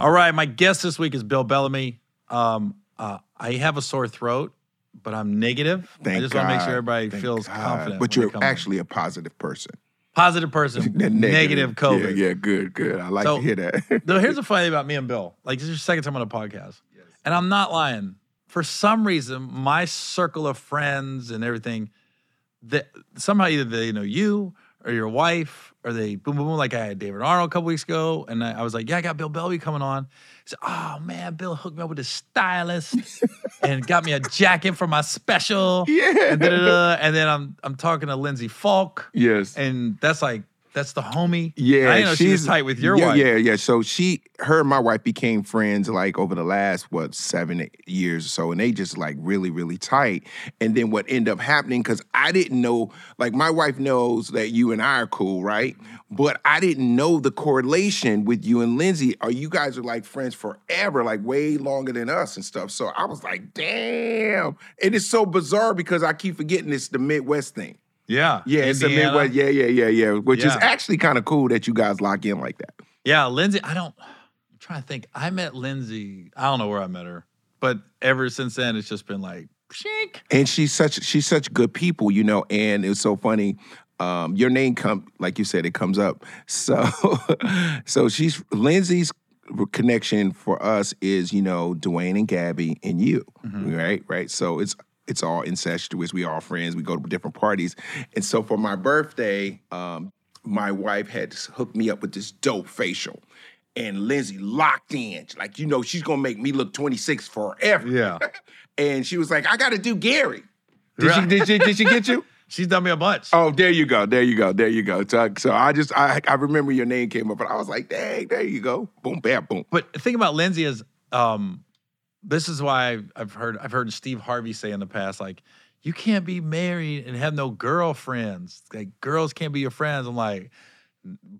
All right, my guest this week is Bill Bellamy. Um, uh, I have a sore throat, but I'm negative. Thank I just want to make sure everybody Thank feels God. confident. But you're actually a positive person. positive person, negative COVID. Yeah, yeah, good, good. I like So- to hear that. Though here's the funny thing about me and Bill. Like this is your second time on a podcast, and I'm not lying. For some reason, my circle of friends and everything, that somehow either they know you or your wife, or they boom boom boom. Like I had David Arnold a couple weeks ago, and I, I was like, "Yeah, I got Bill Bellamy coming on." He said, "Oh man, Bill hooked me up with a stylist and got me a jacket for my special." yeah. And, and then I'm I'm talking to Lindsay Falk, yes. and that's like that's the homie. Yeah, I know she was she's- tight with your yeah, wife. Yeah, yeah. So she, her, and my wife became friends like over the last what seven years or so, and they just like really, really tight. And then what ended up happening because I didn't know, like my wife knows that you and I are cool, right? But I didn't know the correlation with you and Lindsay. Are you guys are like friends forever, like way longer than us and stuff. So I was like, damn. and It is so bizarre because I keep forgetting it's the Midwest thing. Yeah. Yeah, it's the Midwest. Yeah, yeah, yeah, yeah. Which is actually kind of cool that you guys lock in like that. Yeah, Lindsay, I don't, I'm trying to think. I met Lindsay, I don't know where I met her, but ever since then, it's just been like, shink. and she's such she's such good people, you know. And it's so funny. Um, your name come like you said, it comes up. So, so she's Lindsay's connection for us is you know Dwayne and Gabby and you, right? Right. So it's it's all incestuous. We all friends. We go to different parties, and so for my birthday, um, my wife had hooked me up with this dope facial. And Lindsay locked in, like you know, she's gonna make me look 26 forever. Yeah. and she was like, "I got to do Gary." Did Right. she, did she? Did she get you? She's done me a bunch. Oh, there you go. There you go. There you go. So, so I just I I remember your name came up, and I was like, "Dang, there you go. Boom, bam, boom." But the thing about Lindsay is, um, this is why I've, I've heard I've heard Steve Harvey say in the past, like, you can't be married and have no girlfriends. Like, girls can't be your friends. I'm like,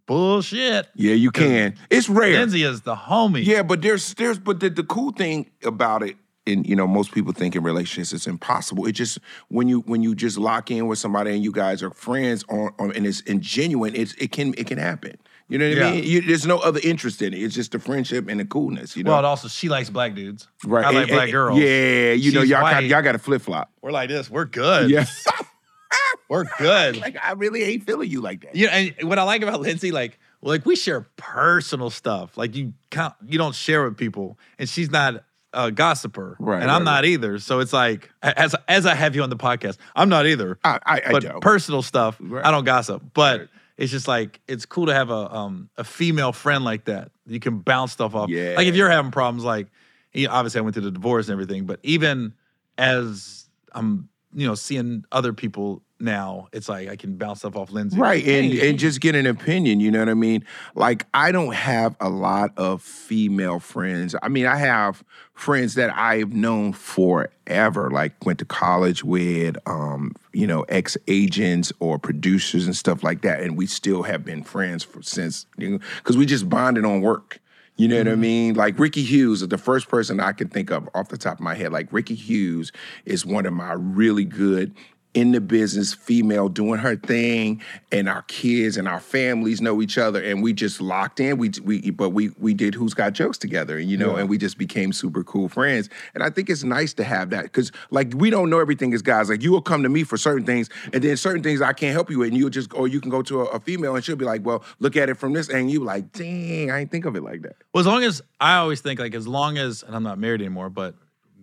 bullshit. Yeah, you can. It's rare. Lindsay is the homie. Yeah, but there's there's but the, the cool thing about it, and you know, most people think in relationships it's impossible. It just when you when you just lock in with somebody and you guys are friends on, on and it's and genuine, it's it can it can happen. You know what Yeah. I mean? You, there's no other interest in it. It's just the friendship and the coolness. You know, Well, and also she likes black dudes. right? I like And- black and- girls. Yeah, you know, y'all got, y'all got to flip flop. We're like this. We're good. Yeah, We're good. like I really ain't feeling you like that. You know, and what I like about Lindsay, like, like we share personal stuff. Like you can't, you don't share with people, and she's not a gossiper, Right, And I'm right, not either. So it's like, as as I have you on the podcast, I'm not either. I, I, I but don't. personal stuff, Right. I don't gossip. But Right. It's just like it's cool to have a um a female friend like that. You can bounce stuff off. Yeah. Like if you're having problems, like you know, obviously I went through the divorce and everything, but even as I'm you know seeing other people now, it's like I can bounce stuff off Lindsay. Right, and and just get an opinion. You know what I mean? Like I don't have a lot of female friends. I mean, I have friends that I've known forever, like went to college with, um, you know, ex agents or producers and stuff like that, and we still have been friends for, since because we just bonded on work. You know what I mean? Like Ricky Hughes is the first person I can think of off the top of my head. Like Ricky Hughes is one of my really good in the business female doing her thing and our kids and our families know each other and we just locked in. We we but we we did who's got jokes together and you know and we just became super cool friends. And i think it's nice to have that because like we don't know everything as guys. Like you will come to me for certain things and then certain things i can't help you with and you'll just or you can go to a, a female and she'll be like well look at it from this and you like dang i didn't think of it like that. Well, as long as I always think like as long as and I'm not married anymore, but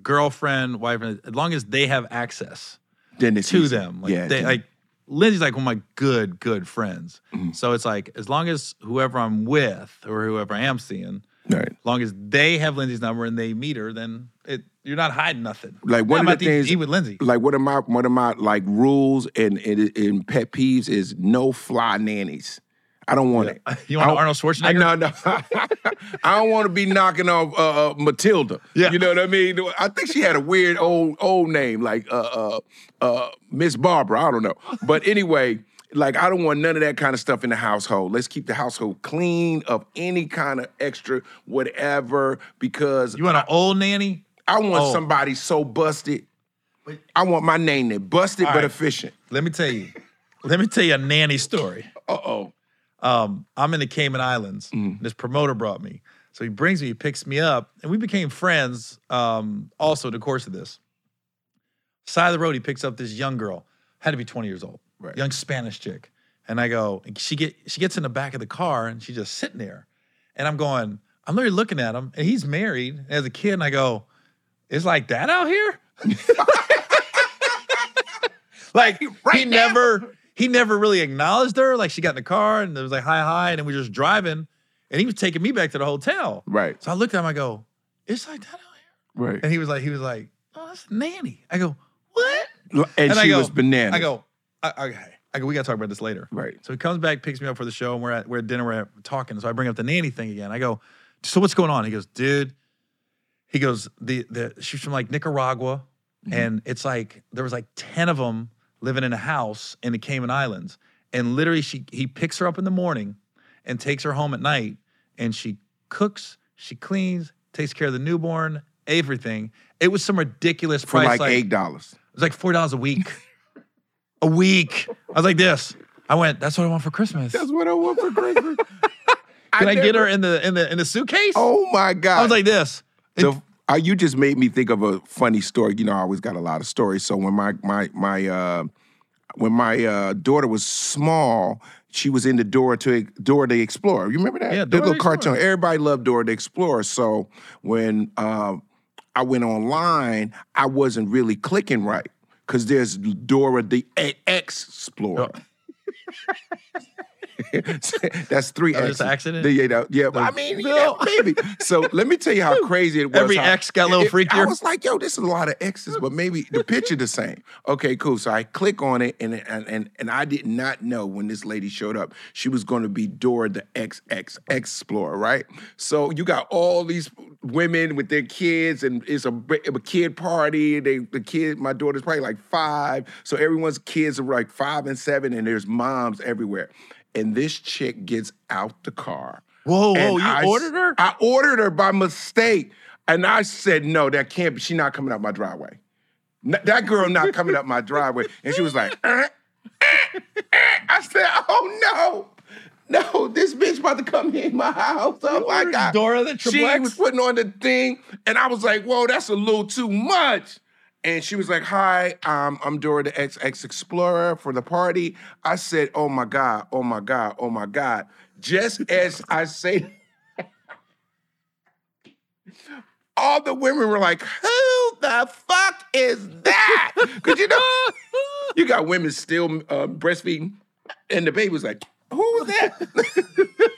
girlfriend, wife, as long as they have access it's to them, like yeah they like Lindsay's like one of my good good friends. Mm-hmm. So it's like as long as whoever I'm with or whoever I am seeing, right as long as they have Lindsay's number and they meet her, then it you're not hiding nothing. Like, one Yeah, of the things- eat with Lindsay. like one of my one of my like rules and and, and pet peeves is no fly nannies. I don't want it. You want Arnold Schwarzenegger? I, no, no. I don't want to be knocking off uh, uh, Matilda. Yeah. you know what I mean. I think she had a weird old old name like uh, uh, uh, Miss Barbara. I don't know, but anyway. Like I don't want none of that kind of stuff in the household. Let's keep the household clean of any kind of extra whatever because You want an old nanny? I want Oh. somebody so busted. I want my name there, busted but right. efficient. Let me tell you. Let me tell you a nanny story. Uh oh. Um, I'm in the Cayman Islands. Mm. This promoter brought me. So he brings me, he picks me up, and we became friends. Um, also, in the course of this, side of the road, he picks up this young girl, had to be 20 years old, Right. young Spanish chick, and I go, and she get she gets in the back of the car, and she's just sitting there, and I'm going, I'm literally looking at him, and he's married, and has a kid, and I go, it's like that out here. like he now? never he never really acknowledged her. Like she got in the car and it was like hi hi, and then we were just driving, and he was taking me back to the hotel. Right. So I looked at him, I go, it's like that out here. Right. And he was like, he was like, oh, that's nanny. I go, what? And, I she go, was bananas. I go, "I- okay. I go, we gotta talk about this later. Right. So he comes back, picks me up for the show, and we're at we're at dinner, we're at, talking. So I bring up the nanny thing again. I go, so what's going on? He goes, dude. He goes, the the she's from like Nicaragua, mm-hmm. and it's like there was like ten of them living in a house in the Cayman Islands, and literally she he picks her up in the morning, and takes her home at night, and she cooks, she cleans, takes care of the newborn, everything. It was some ridiculous For price, like eight dollars. it was like four dollars a week. a week. I was like this. I went. That's what I want for Christmas. That's what I want for Christmas. Can I, get never- her in the in the in the suitcase? Oh my God. I was like this. the, uh, you just made me think of a funny story. You know, I always got a lot of stories. So when my my my uh, when my uh, daughter was small, she was in the Dora to Dora the Explorer. You remember that? Yeah, the Dora the little cartoon. Everybody loved Dora the Explorer. So when uh, I went online, I wasn't really clicking right because there's Dora the Explorer. That's three That X's. accident? The- yeah, that- yeah, but I mean, yeah, maybe. So let me tell you how crazy it was. Every how- X got a little it- it- I was like, yo, this is a lot of X's, but maybe the picture the same. Okay, cool. So I click on it, and and and, and I did not know when this lady showed up, she was going to be Dora the XX Explorer, right? So you got all these women with their kids, and it's a, a kid party. They the kid, my daughter's probably like five, so everyone's kids are like five and seven, and there's moms everywhere. And this chick gets out the car. Whoa, whoa! You I- ordered her? I ordered her by mistake. And I said, no, that can't be. She's not coming up my driveway. N- that girl not coming up my driveway. And she was like, "Eh, eh, eh." I said, oh no. No, this bitch about to come in my house. Oh my God. Dora the She Triple was putting on the thing. And I was like, whoa, that's a little too much. And she was like, hi, um, I'm Dora the XX Explorer for the party. I said, oh my God, oh my God, oh my God. Just as I say, all the women were like, who the fuck is that? Because you know, you got women still uh, breastfeeding, and the baby was like, who was that?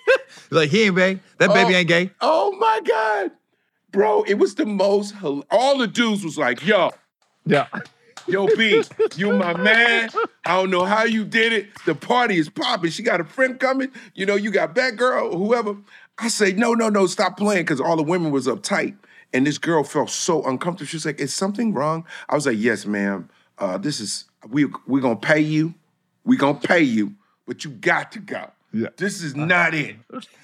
like he ain't gay. That baby Oh. ain't gay. oh my God. Bro, it was the most, all the dudes was like, yo, Yeah. Yo, B, you my man. I don't know how you did it. The party is popping. She got a friend coming. You know, you got Batgirl or whoever. I say, no, no, no, stop playing, because all the women was uptight. And this girl felt so uncomfortable. She was like, is something wrong? I was like, yes, ma'am. Uh, this is, we we gonna pay you. We're gonna pay you, but you got to go. Yeah. This is not it.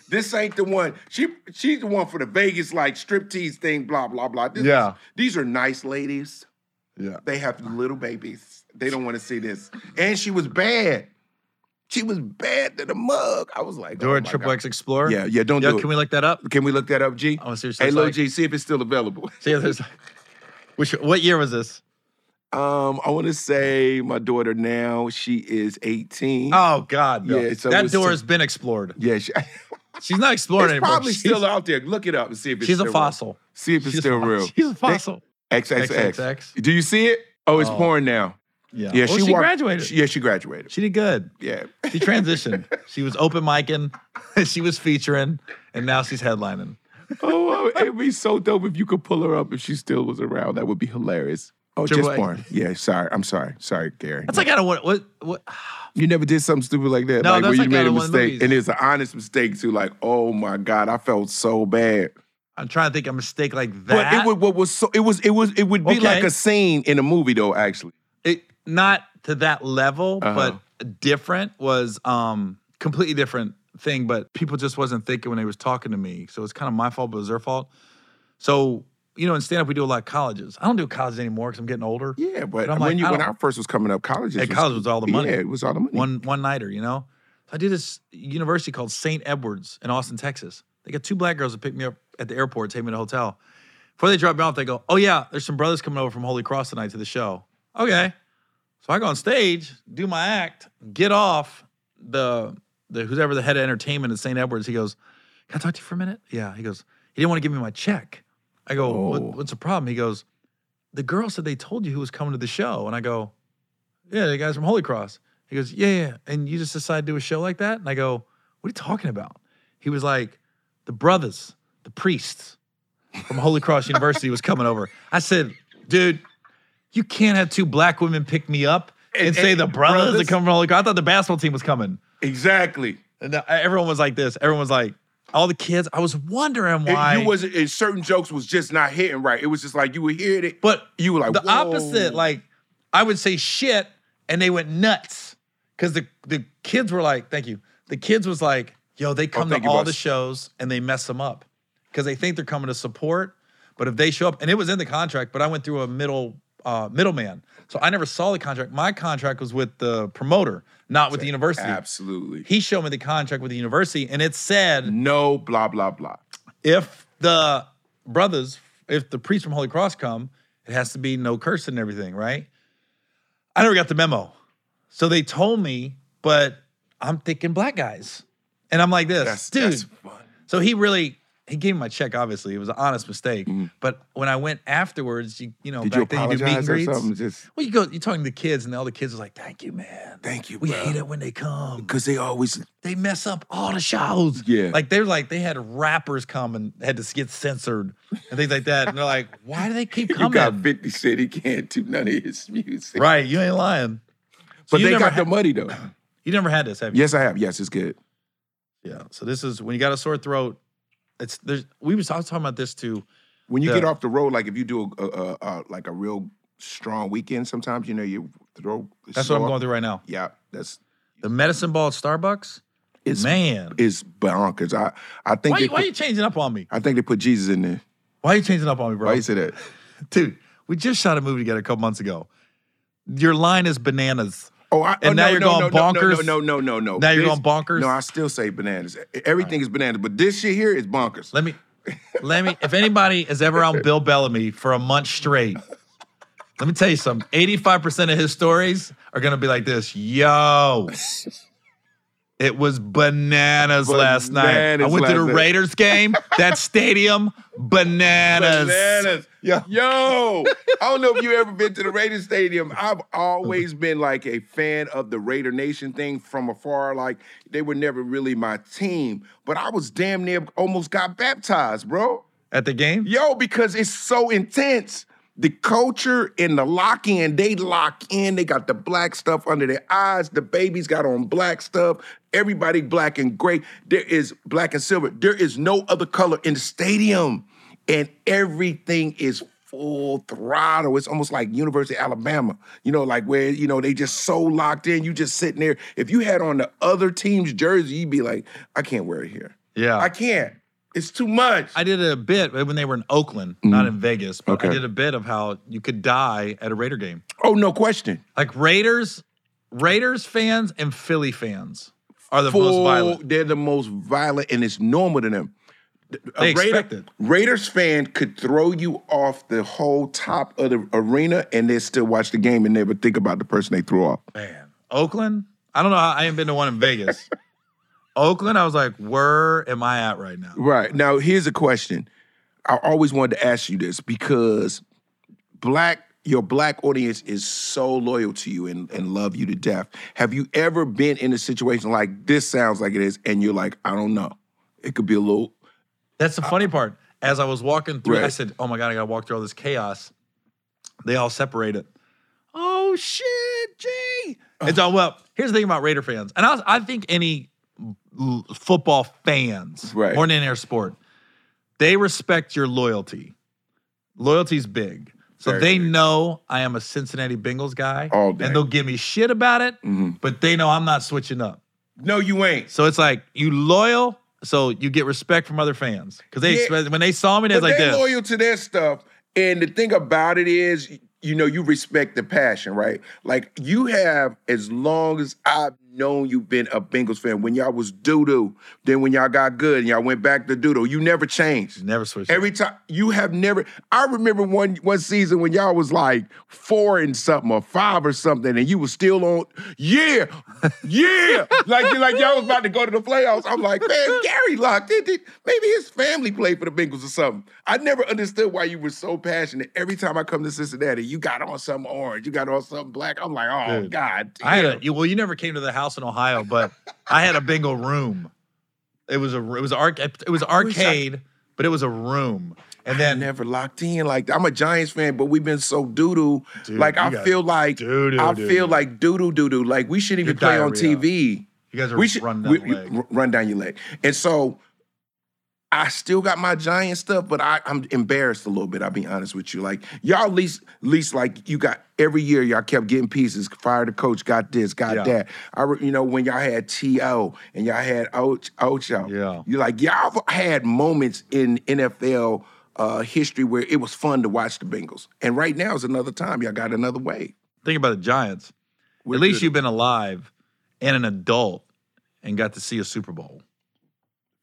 This ain't the one. She she's the one for the Vegas like striptease thing, blah, blah, blah. This is- Yeah. these are nice ladies. Yeah. They have little babies. They don't want to see this. And she was bad. She was bad to the mug. I was like, Dora oh Triple God. X Explorer. Yeah, yeah, don't Yo, do can it. we look that up? Can we look that up, G? See what Hey, Lil like. G, see if it's still available. See, if there's. Which what year was this? Um, I want to say my daughter now, she is 18. Oh God, no. Yeah, so that door has been explored. Yeah, she, She's not exploring it's anymore. probably she's, still out there. Look it up and see if it's She's still a real. fossil. See if it's She's still a real. She's a fossil. XXX. XXX. Do you see it? Oh, it's Oh. porn now. Yeah. Yeah, she, walked- graduated. she- yeah, she graduated. she did good. yeah. She transitioned. she was open micing. she was featuring, and now she's headlining. Oh, oh, it'd be so dope if you could pull her up if she still was around. That would be hilarious. Oh, Triple just A. porn. Yeah, sorry. I'm sorry. Sorry, Gary. That's like I don't want what what. you never did something stupid like that. No, like that's where you like made out a of one of the mistake. movies. And it's an honest mistake too. Like, oh my God, I felt so bad. I'm trying to think of a mistake like that. But it would what was so it was it was it would be Okay. like a scene in a movie though, actually. it not to that level, Uh-huh. but different was um completely different thing. But people just wasn't thinking when they was talking to me, so it's kind of my fault, but it was their fault. So you know, in stand up, we do a lot of colleges. I don't do colleges anymore because I'm getting older. Yeah, but, But when like, you I when I first was coming up, colleges At college was all the money. Yeah, it was all the money. One one nighter, you know. So I did this university called St. Edwards in Austin, Texas. They got two black girls that pick me up at the airport, take me to the hotel. Before they drop me off, they go, "Oh yeah, there's some brothers coming over from Holy Cross tonight to the show." Okay, so I go on stage, do my act, get off. The the who's ever the head of entertainment at St. Edwards, he goes, "Can I talk to you for a minute?" Yeah, he goes, he didn't want to give me my check. I go, what, Oh. "What's the problem?" He goes, "The girl said they told you who was coming to the show," and I go, "Yeah, the guys from Holy Cross." He goes, "Yeah, yeah," and you just decided to do a show like that? And I go, "What are you talking about?" He was like, "The brothers, the priests." from Holy Cross University was coming over. I said, dude, you can't have two black women pick me up and, And- say and the brothers, brothers- that come from Holy Cross. I thought the basketball team was coming. Exactly. And everyone was like this. Everyone was like, all the kids. I was wondering why. you wasn't and certain jokes was just not hitting right. It was just like you would hear it. but you were like the "Whoa." opposite. Like I would say shit, and they went nuts because the the kids were like, "Thank you." The kids was like, "Yo, they come Oh, to all the shows and they mess them up because they think they're coming to support, but if they show up, and it was in the contract, but I went through a middle uh, middleman, so I never saw the contract. My contract was with the promoter, not with the university. Absolutely. He showed me the contract with the university, and it said No blah blah blah. if the brothers, if the priests from Holy Cross come, it has to be no cursing and everything, right? I never got the memo. So they told me, but I'm thinking black guys. And I'm like this, That's dude. that's so he really he gave me my check, obviously. It was an honest mistake. But when I went afterwards, you, you know, Mm-hmm. Did you back then you do meet and greets. something? Just Well, you go, you're talking to the kids, and all the kids are like, Thank you, man. thank you, We bro. hate it when they come Because they always they mess up all the shows. Yeah. Like they're like they had rappers come and had to get censored and things like that. And they're like, why do they keep coming? you got 50 Cent, he can't do none of his music. right, you ain't lying. But you they got had- the money though. You never had this, have you? Yes, I have. Yes, it's good. Yeah. So this is when you got a sore throat. It's there's we was I was talking about this too. When you Yeah. get off the road, like if you do a, a, a, like a real strong weekend, sometimes you know your throat. is That's what I'm going through right now. Yeah, that's The medicine ball at Starbucks. it's Man. it's bonkers. I I think Why, they why put, you changing up on me? I think they put Jesus in there. Why are you changing up on me, bro? Why you say that? Dude, we just shot a movie together a couple months ago. Your line is bananas. Oh, I, And oh, now no, you're no, going no, bonkers? No, no, no, no, no. Now you're This- going bonkers? No, I still say bananas. Everything is bananas, but this shit here is bonkers. Let me, let me. If anybody is ever on Bill Bellamy for a month straight, let me tell you something. Eighty-five percent of his stories are gonna be like this. Yo, it was bananas, last night. I went to the night. Raiders game. That stadium, bananas. Bananas. Yeah. Yo, I don't know if you ever been to the Raider Stadium. I've always been like a fan of the Raider Nation thing from afar. Like they were never really my team, but I was damn near almost got baptized, bro. At the game, Yo, because it's so intense. The culture and the lock in, they lock in. They got the black stuff under their eyes. The babies got on black stuff. Everybody black and gray. There is black and silver. There is no other color in the stadium. And everything is full throttle. It's almost like University of Alabama, you know, like where, you know, they just so locked in. You just sitting there. If you had on the other team's jersey, you'd be like, I can't wear it here. yeah. I can't. It's too much. I did a bit when they were in Oakland, not in Vegas, but I Mm-hmm. Did a bit of how you could die at a Raider game. oh, no question. Like Raiders, Raiders fans and Philly fans are the most violent. They're the most violent, and it's normal to them. A They Raider- it. Raiders fan could throw you off the whole top of the arena, and they still watch the game and never think about the person they threw off. Man, Oakland. I don't know. I ain't been to one in Vegas. Oakland. I was like, where am I at right now? Right now, here's a question. I always wanted to ask you this because black. Your black audience is so loyal to you and, and love you to death. Have you ever been in a situation like this sounds like it is, and you're like, I don't know. It could be a little That's the uh, funny part. As I was walking through, I said, "Oh my god, I gotta walk through all this chaos." They all separated. Oh shit, G. And so, well, here's the thing about Raider fans, and I, I think any football fans, Right. more than any sport, they respect your loyalty. Loyalty's big. So Very they know I am a Cincinnati Bengals guy, All day. and they'll give me shit about it, Mhm. but they know I'm not switching up. No, you ain't. So it's like you loyal, so you get respect from other fans because they Yeah. when they saw me, they're like they're this. loyal to their stuff. And the thing about it is, you know, you respect the passion, right? Like you have, as long as I've known you've been a Bengals fan. When y'all was doo doo, then when y'all got good and y'all went back to doo doo, you never changed. Never switched. Every time you have never. I remember one one season when y'all was like four and something or five or something, and you was still on. Yeah, yeah, like like y'all was about to go to the playoffs. I'm like, man, Gary Locke did, did maybe his family played for the Bengals or something. I never understood why you were so passionate. Every time I come to Cincinnati, you got on something orange, you got on something black. I'm like, oh Dude, god, I had a well, you never came to the house in Ohio, but I had a bingo room. It was a it was arc it was arcade, but it was a room. And I then never locked in like. I'm a Giants fan, but we've been so doo doo. Dude, Like I feel like doo-doo, I dude. feel like doo doo doo doo. Like we shouldn't even Your play on. TV. you guys are we should running down we- run down your leg. And so I still got my Giant stuff, but I, I'm embarrassed a little bit. I'll be honest with you. Like y'all, least, least like you got every year, y'all kept getting pieces. Fired the coach, got this, got Yeah. that. I, re- you know, when y'all had To and y'all had Och, Ocho, Yeah. you like y'all had moments in NFL uh, history where it was fun to watch the Bengals. And right now is another time. Y'all got another wave. Think about the Giants. We're At least good. you've been alive and an adult and got to see a Super Bowl.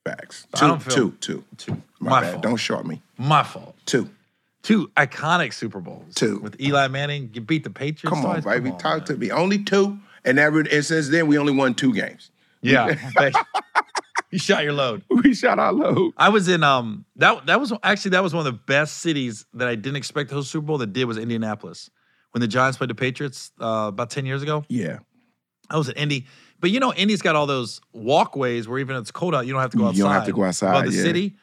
Facts. I don't feel- two, two. Two. My, My, bad. fault. Don't short me. My fault. Two. Two iconic Super Bowls. Two. With Eli Manning. You beat the Patriots. Come on, twice? baby. on, Talk man. to me. Only two. And ever and since then we only won two games. Yeah. you. shot your load. We shot our load. I was in um that that was actually that was one of the best cities that I didn't expect to host a Super Bowl that did was Indianapolis. When the Giants played the Patriots uh, about 10 years ago. Yeah. I was in Indy. But you know, Indy's got all those walkways where even if it's cold out, you don't have to go outside. You don't have to go outside, Above the yeah. city.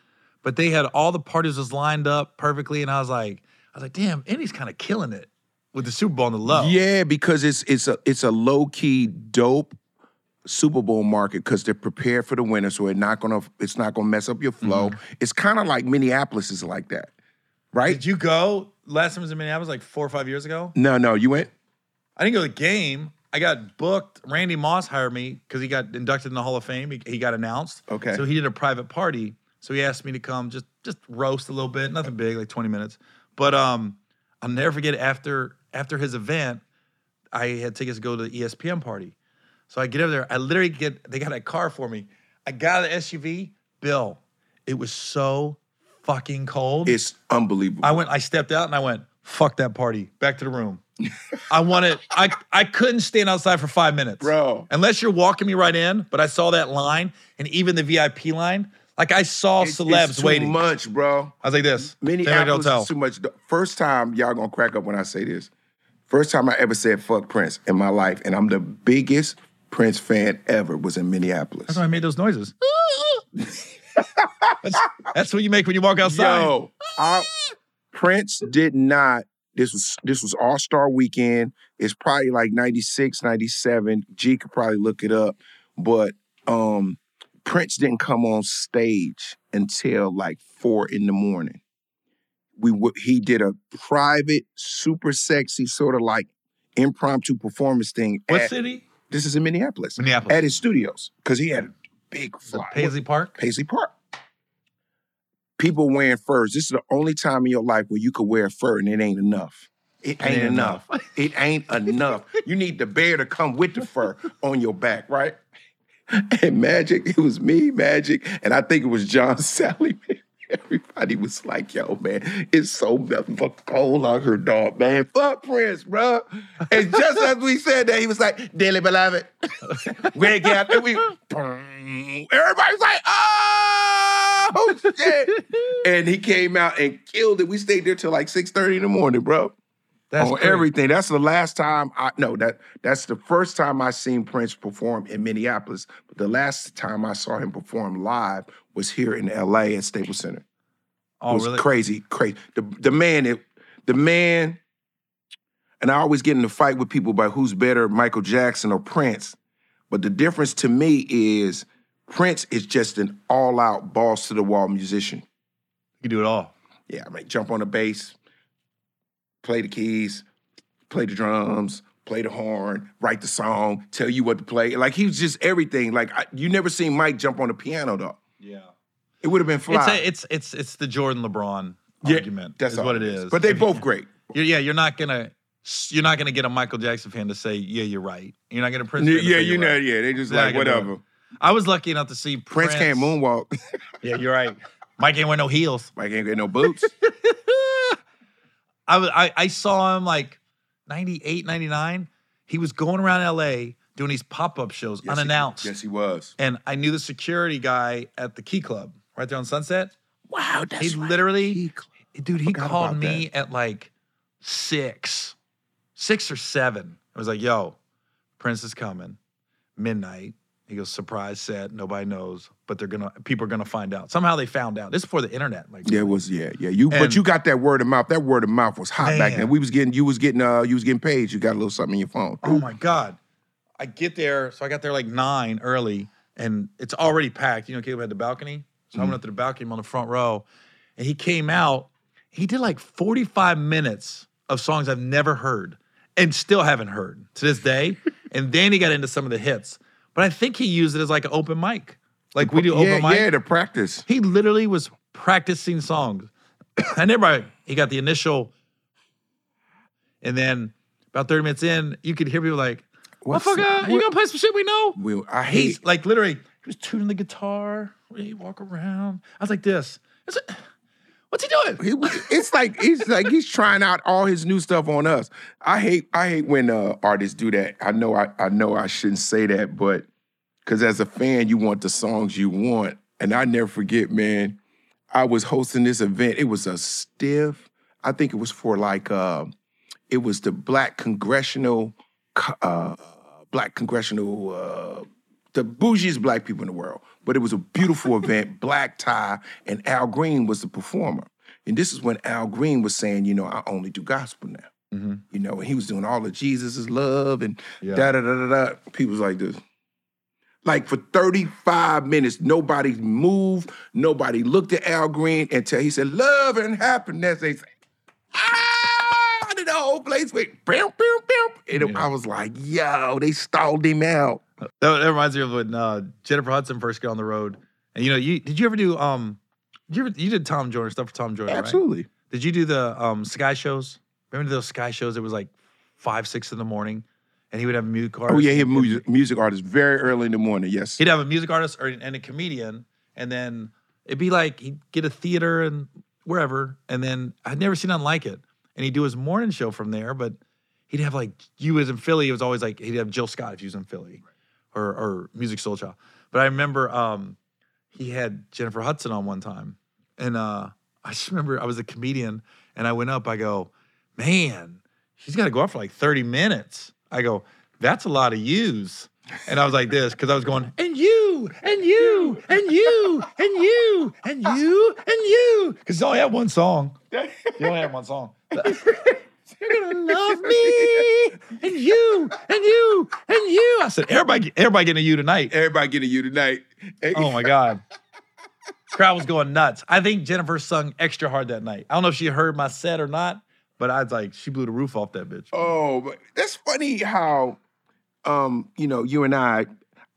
But they had all the parties just lined up perfectly. And I was like, I was like, damn, Indy's kind of killing it with the Super Bowl on the low. Yeah, because it's it's a it's a low key dope Super Bowl market because they're prepared for the winter, so it's not gonna it's not gonna mess up your flow. Mm-hmm. It's kind of like Minneapolis is like that, right? Did you go? Last time I was in Minneapolis like four or five years ago. no, no, you went. I didn't go to the game. I got booked. Randy Moss hired me because he got inducted in the Hall of Fame. He, he got announced. Okay. So he did a private party. So he asked me to come just just roast a little bit, nothing big, like 20 minutes. But um, I'll never forget after after his event, I had tickets to go to the ESPN party. So I get over there. I literally get they got a car for me. I got out of the SUV. Bill, it was so fucking cold. It's unbelievable. I went, I stepped out and I went, fuck that party. Back to the room. I wanted, I I couldn't stand outside for five minutes. Bro. Unless you're walking me right in, but I saw that line and even the VIP line, like I saw It's- celebs it's too waiting. much, bro. I was like this. Minneapolis hotel. is too much. The First time y'all gonna crack up when I say this. First time I ever said fuck Prince in my life, and I'm the biggest Prince fan ever was in Minneapolis. That's why I made those noises. that's, that's what you make when you walk outside. Yo, I, Prince did not. This was this was All Star Weekend. It's probably like 96, 97. G could probably look it up, but um, Prince didn't come on stage until like four in the morning. We w- he did a private, super sexy, sort of like impromptu performance thing. What at- city? This is in Minneapolis. Minneapolis. At his studios because he had a big fly. Paisley Park. Paisley Park. People wearing furs. This is the only time in your life where you could wear fur and it ain't enough. It ain't, ain't enough. it ain't enough. You need the bear to come with the fur on your back, right? And Magic, it was me, Magic, and I think it was John Salley. Everybody was like, yo, man, it's so fucking cold out here, dog, man. Fuck Prince, bro. And just as we said that, he was like, dearly beloved. we got and we everybody's like, oh shit. and he came out and killed it. We stayed there till like 6:30 in the morning, bro. That's on great. everything. That's the last time I no, that that's the first time I seen Prince perform in Minneapolis. But the last time I saw him perform live was here in LA at Staples Center. Oh, it was really? crazy, crazy. The the man, it, the man, and I always get in a fight with people about who's better, Michael Jackson or Prince. But the difference to me is Prince is just an all-out balls to the wall musician. You can do it all. Yeah, I mean, jump on the bass, play the keys, play the drums, play the horn, write the song, tell you what to play. Like he was just everything. Like I, you never seen Mike jump on the piano though. Yeah. It would have been fly. It's a, it's it's it's the Jordan LeBron Yeah, argument. That's is what it it is. But they If you- both great. You're, yeah, you're not gonna you're not gonna get a Michael Jackson fan to say, "Yeah, you're right." You're not gonna Prince. Yeah, to say, you "You're know, right." yeah, they just They're like not gonna do whatever. I was lucky enough to see Prince, Prince, can't moonwalk. Yeah, you're right. Mike ain't wear no heels. Mike ain't get no boots. I was I, I saw him like 98, 99. He was going around LA doing these pop-up shows Yes, he- unannounced. yes, he was. And I knew the security guy at the Key Club right there on Sunset. Wow, that's he right. literally, He- dude, he called me at like six, six or seven. I was like, yo, Prince is coming, midnight. He goes, surprise set, nobody knows, but they're gonna, people are gonna find out. Somehow they found out. This is before the internet. Like, Yeah, it was. Yeah, yeah. You, And- but you got that word of mouth. That word of mouth was hot back then. We was getting, you was getting, uh, you was getting paid. You got a little something in your phone. Oh my God. I get there, so I got there like nine early, and it's already packed. You know, Key Club had the balcony. So I went up to the balcony, I'm on the front row, and he came out. He did like 45 minutes of songs I've never heard and still haven't heard to this day. and then he got into some of the hits. But I think he used it as like an open mic. Like we do yeah, open mic. yeah, to practice. He literally was practicing songs. and everybody, he got the initial, and then about 30 minutes in, you could hear people like, oh, What's Motherfucker, up? Uh, you gonna play some shit we know? Will I hate? He's like literally, he was tuning the guitar. He walk around. I was like this. Is it, what's he doing? He it's like he's like he's trying out all his new stuff on us. I hate I hate when uh, artists do that. I know I I know I shouldn't say that, but because as a fan, you want the songs you want, and I never forget, man. I was hosting this event. It was a stiff. I think it was for like uh, it was the Black Congressional, uh, Black Congressional. Uh, the bougiest black people in the world. But it was a beautiful event, black tie, and Al Green was the performer. And this is when Al Green was saying, you know, I only do gospel now. Mhm. You know, and he was doing all of Jesus love and da da da da da. People was like this. Like for 35 minutes, nobody moved, nobody looked at Al Green until he said, love and happiness. They say, ah, and the whole place went, boom, boom, boom. And Yeah. I was like, yo, they stalled him out. That, that reminds me of when uh, Jennifer Hudson first got on the road. And you know, you did you ever do um you ever you did Tom Joyner stuff for Tom Joyner, right? Absolutely. Did you do the um Sky shows? Remember those Sky shows? It was like five, six in the morning, and he would have a music. Oh yeah, he had music, music artist very early in the morning. Yes. He'd have a music artist or and a comedian, and then it'd be like he'd get a theater and wherever, and then I'd never seen nothing like it. And he'd do his morning show from there, but he'd have like you was in Philly. It was always like he'd have Jill Scott if he was in Philly, or or Musiq Soulchild. But I remember um, he had Jennifer Hudson on one time, and uh, I just remember I was a comedian, and I went up. I go, man, she's got to go up for like thirty minutes. I go, that's a lot of yous. And I was like this because I was going, and you, and you, and you, and you, and you, and you. Because you only had one song. You only had one song. You're gonna love me, and you, and you, and you. I said, everybody, everybody getting a you tonight. Everybody getting you tonight. Oh my God. Crowd was going nuts. I think Jennifer sung extra hard that night. I don't know if she heard my set or not, but I was like, she blew the roof off that bitch. Oh, but that's funny how, um, you know, you and I.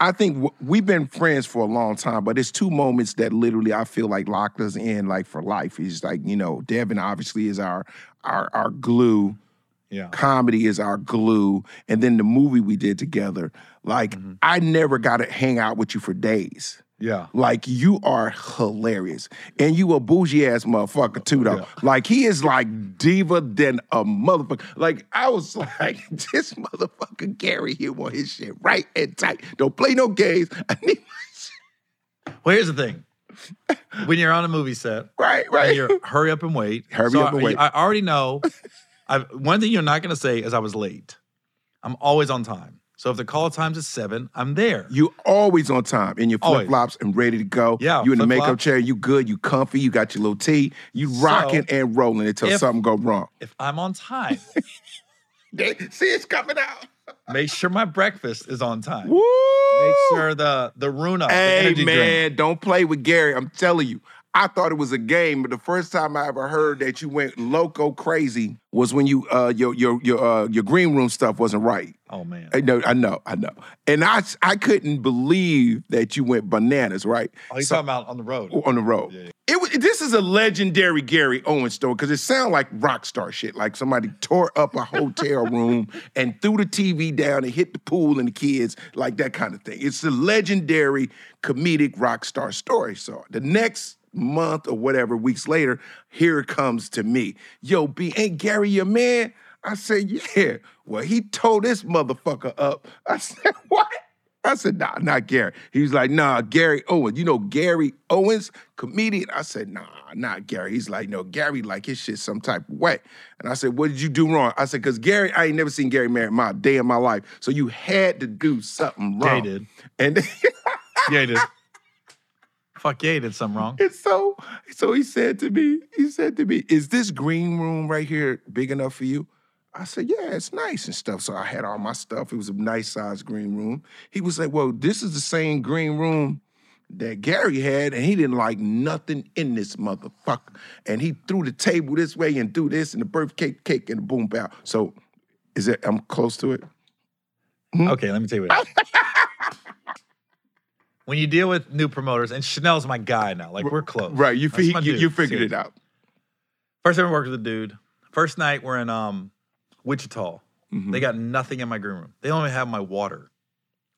I think w- we've been friends for a long time, but it's two moments that literally I feel like locked us in like for life. It's like you know, Devin obviously is our our our glue. Yeah. comedy is our glue and then the movie we did together like Mm-hmm. i never got to hang out with you for days Yeah. like you are hilarious and you a bougie ass motherfucker too though Yeah. like he is like diva than a motherfucker like i was like this motherfucker gary here want his shit right and tight don't play no games i need Well, here's the thing. When you're on a movie set, right right you're hurry up and wait. Hurry So up and I- wait. I already know. I one thing you're not going to say is I was late. I'm always on time. So if the call time's at seven, I'm there. You always on time in your flip flops and ready to go. Yeah, you in the makeup chair. You good. You comfy. You got your little tea. You So, rocking and rolling until if- something go wrong. If I'm on time, See, it's coming out. make sure my breakfast is on time. Woo! Make sure the the Runa, the Hey energy man, drink. don't play with Gary. I'm telling you, I thought it was a game, but the first time I ever heard that you went loco crazy was when you uh your your your uh your green room stuff wasn't right. Oh man. I know, I know, I know. And I I couldn't believe that you went bananas, right? Oh, he's So- talking about on the road. on the road. Yeah, yeah. It was, this is a legendary Gary Owens story because it sounds like rock star shit. Like somebody tore up a hotel room and threw the TV down and hit the pool and the kids, like that kind of thing. It's a legendary comedic rock star story. So the next month or whatever weeks later, here it comes to me. Yo, B, ain't Gary your man? I said, yeah. Well, he told this motherfucker up. I said, what? I said, nah, not Gary. He was like, nah, Gary Owens. You know Gary Owens, comedian? I said, nah, not Gary. He's like, no, Gary like his shit some type of way. And I said, what did you do wrong? I said, because Gary, I ain't never seen Gary married my day in my life. So you had to do something Yeah, he did. And Yeah, he did. Fuck yeah, he did something wrong. And so, so he said to me, he said to me, is this green room right here big enough for you? I said, yeah, it's nice and stuff. So I had all my stuff. It was a nice sized green room. He was like, well, this is the same green room that Gary had, and he didn't like nothing in this motherfucker. And he threw the table this way and do this and the birthday cake cake and the boom bow. So is it, I'm close to it? Hmm? Okay, let me tell you what. when you deal with new promoters, and Chanel's my guy now, like we're close. Right. You, fi- you, you figured seriously. it out. First time I worked with a dude. First night we're in um Wichita. Mm-hmm. They got nothing in my green room. They only have my water.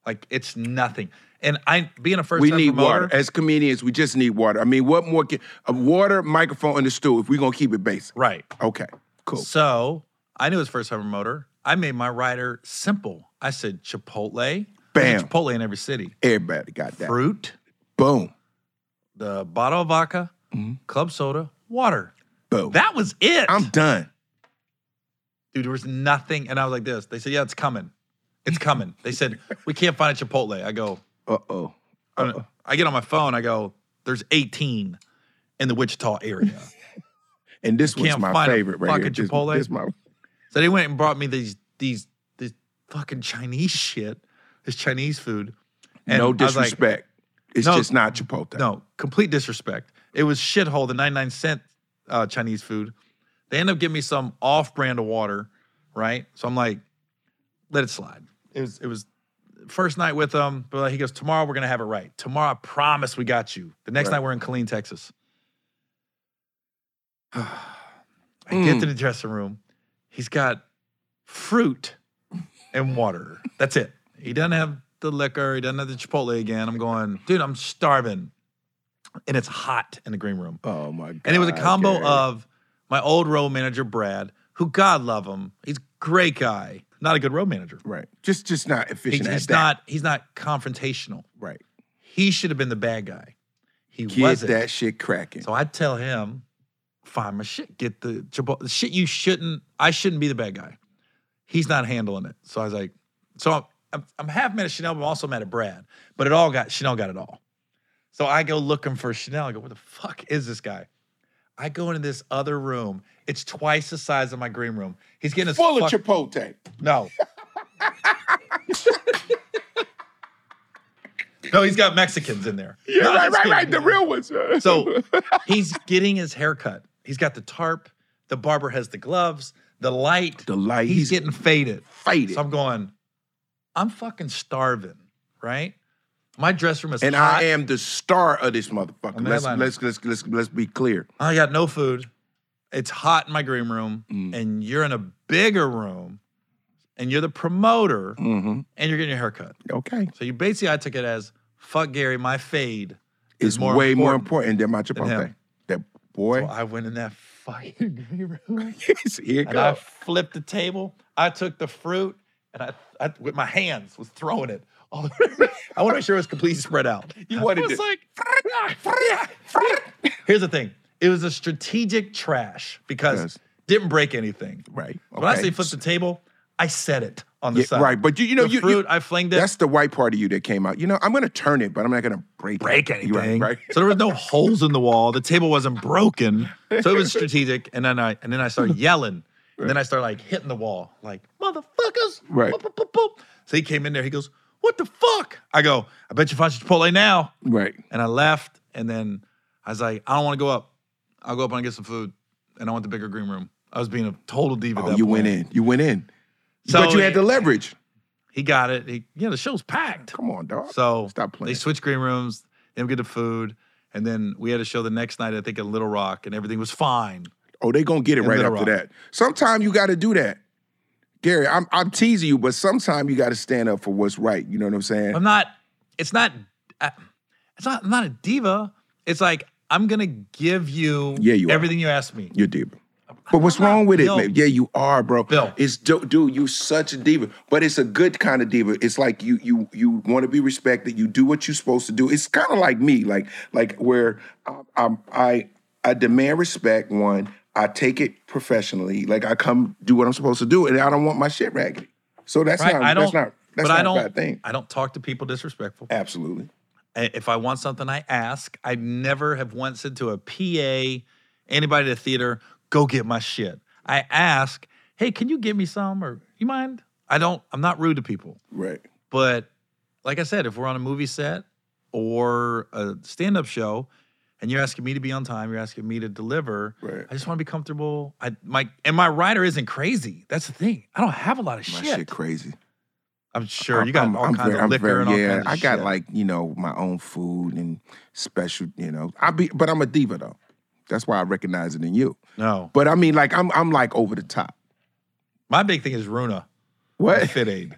Like it's nothing. And I being a first we time need promoter, water. As comedians, we just need water. I mean, what more can a water, microphone, and a stool if we're gonna keep it basic? right? Okay, cool. So I knew it was first time promoter. I made my rider simple. I said Chipotle. Bam. Chipotle in every city. Everybody got that. Fruit, Boom. the bottle of vodka, club soda, water. Boom. That was it. I'm done. Dude, there was nothing. And I was like this. They said, yeah, it's coming. It's coming. They said, we can't find a Chipotle. I go, Uh oh. I- get on my phone. I go, there's 18 in the Wichita area. And this was my favorite right here. fucking This, Chipotle? this my So they went and brought me these these this fucking Chinese shit, this Chinese food. And no was like, disrespect. it's No. just not Chipotle. no, complete disrespect. It was shithole, the 99 cent uh, Chinese food. They end up giving me some off brand of water, right? So I'm like, let it slide. It was it was first night with them, but he goes, tomorrow we're gonna have it right. Tomorrow, I promise we got you. The next Right. night we're in Killeen, Texas. I get to the dressing room. He's got fruit and water. That's it. He doesn't have the liquor. He doesn't have the Chipotle again. I'm going, dude, I'm starving. And it's hot in the green room. Oh my god. And it was a combo Gary. of my old road manager, Brad, who God love him. He's a great guy. Not a good road manager. right. Just just not efficient he's at that. not he's not confrontational. right. He should have been the bad guy. He Get wasn't. that shit cracking. So I tell him, find my shit. Get the Chipotle. The shit you shouldn't, I shouldn't be the bad guy. He's not handling it. So I was like, so I'm, I'm, half mad at Chanel, but I'm also mad at Brad. But it all got, Chanel got it all. So I go looking for Chanel. I go, where the fuck is this guy? I go into this other room. It's twice the size of my green room. He's getting his Full fuck- of Chipotle. no. no, he's got Mexicans in there. Yeah, No, right, right, right. The real ones. So he's getting his haircut. He's got the tarp. The barber has the gloves, the light. the light. He's getting faded. faded. So I'm going, I'm fucking starving, right? My dress room is and hot. I am the star of this motherfucker. Let's, let's let's let's let's be clear. I got no food. It's hot in my green room, Mm. and you're in a bigger room, and you're the promoter, Mm-hmm. and you're getting your haircut. Okay. So you basically, I took it as fuck Gary, my fade. is more way more important than my. Chipotle. That boy. So I went in that fucking green room. Here it and I flipped the table. I took the fruit and I, I with my hands was throwing it. All the. I want to make sure it was completely spread out. You wanted I was to- like, here's the thing. It was a strategic trash because Yes. didn't break anything. Right. When I okay. say flip the table, I set it on the Yeah, side. right, but you, you know, the you, you- fruit, I flinged it. that's the white part of you that came out. You know, I'm gonna turn it, but I'm not gonna break break it. anything. Right, right. So there was no holes in the wall. The table wasn't broken. So it was strategic. And then I and then I started yelling. And then I start like hitting the wall, like motherfuckers. Right. Boop, boop, boop. So he came in there. He goes, "What the fuck?" I go, "I bet you find your Chipotle now." Right. And I left. And then I was like, I don't want to go up. I'll go up and get some food. And I went to bigger green room. I was being a total diva. Oh, you point. went in. You went in. So but you had the leverage. He got it. He, yeah, the show's packed. Come on, dog. So Stop playing. they switched green rooms. Then we get the food, and then we had a show the next night. I think at Little Rock, and everything was fine. Oh, they gonna get it In right after Rock. that. Sometimes you got to do that, Gary. I'm I'm teasing you, but sometimes you got to stand up for what's right. You know what I'm saying? I'm not. It's not. uh, It's not. I'm not a diva. It's like I'm gonna give you. Yeah, you are. everything you ask me. You're diva. But what's I'm wrong with it, man? Yeah, you are, bro. Bill. it's do- dude. You such a diva, but it's a good kind of diva. It's like you you you want to be respected. You do what you're supposed to do. It's kind of like me, like like where I, I'm, I I demand respect. One, I take it professionally. Like I come do what I'm supposed to do, and I don't want my shit raggedy. So that's Right? not I don't. that's not that's but not I a don't. bad thing. I don't talk to people disrespectful. Absolutely. If I want something, I ask. I never have once said to a PA, anybody at the theater, go get my shit. I ask, hey, can you give me some or you mind? I don't, I'm not rude to people. Right. But like I said, if we're on a movie set or a stand up show and you're asking me to be on time, you're asking me to deliver, Right. I just want to be comfortable. I my and my writer isn't crazy. That's the thing. I don't have a lot of shit. My shit. shit crazy. I'm sure I'm- you got I'm- all I'm kinds very- of liquor very- and all yeah, kinds of I got shit. like you know my own food and special. You know, I be, but I'm a diva though. That's why I recognize it in you. no. But I mean, like I'm, I'm like over the top. My big thing is Runa. What? Fit Aid.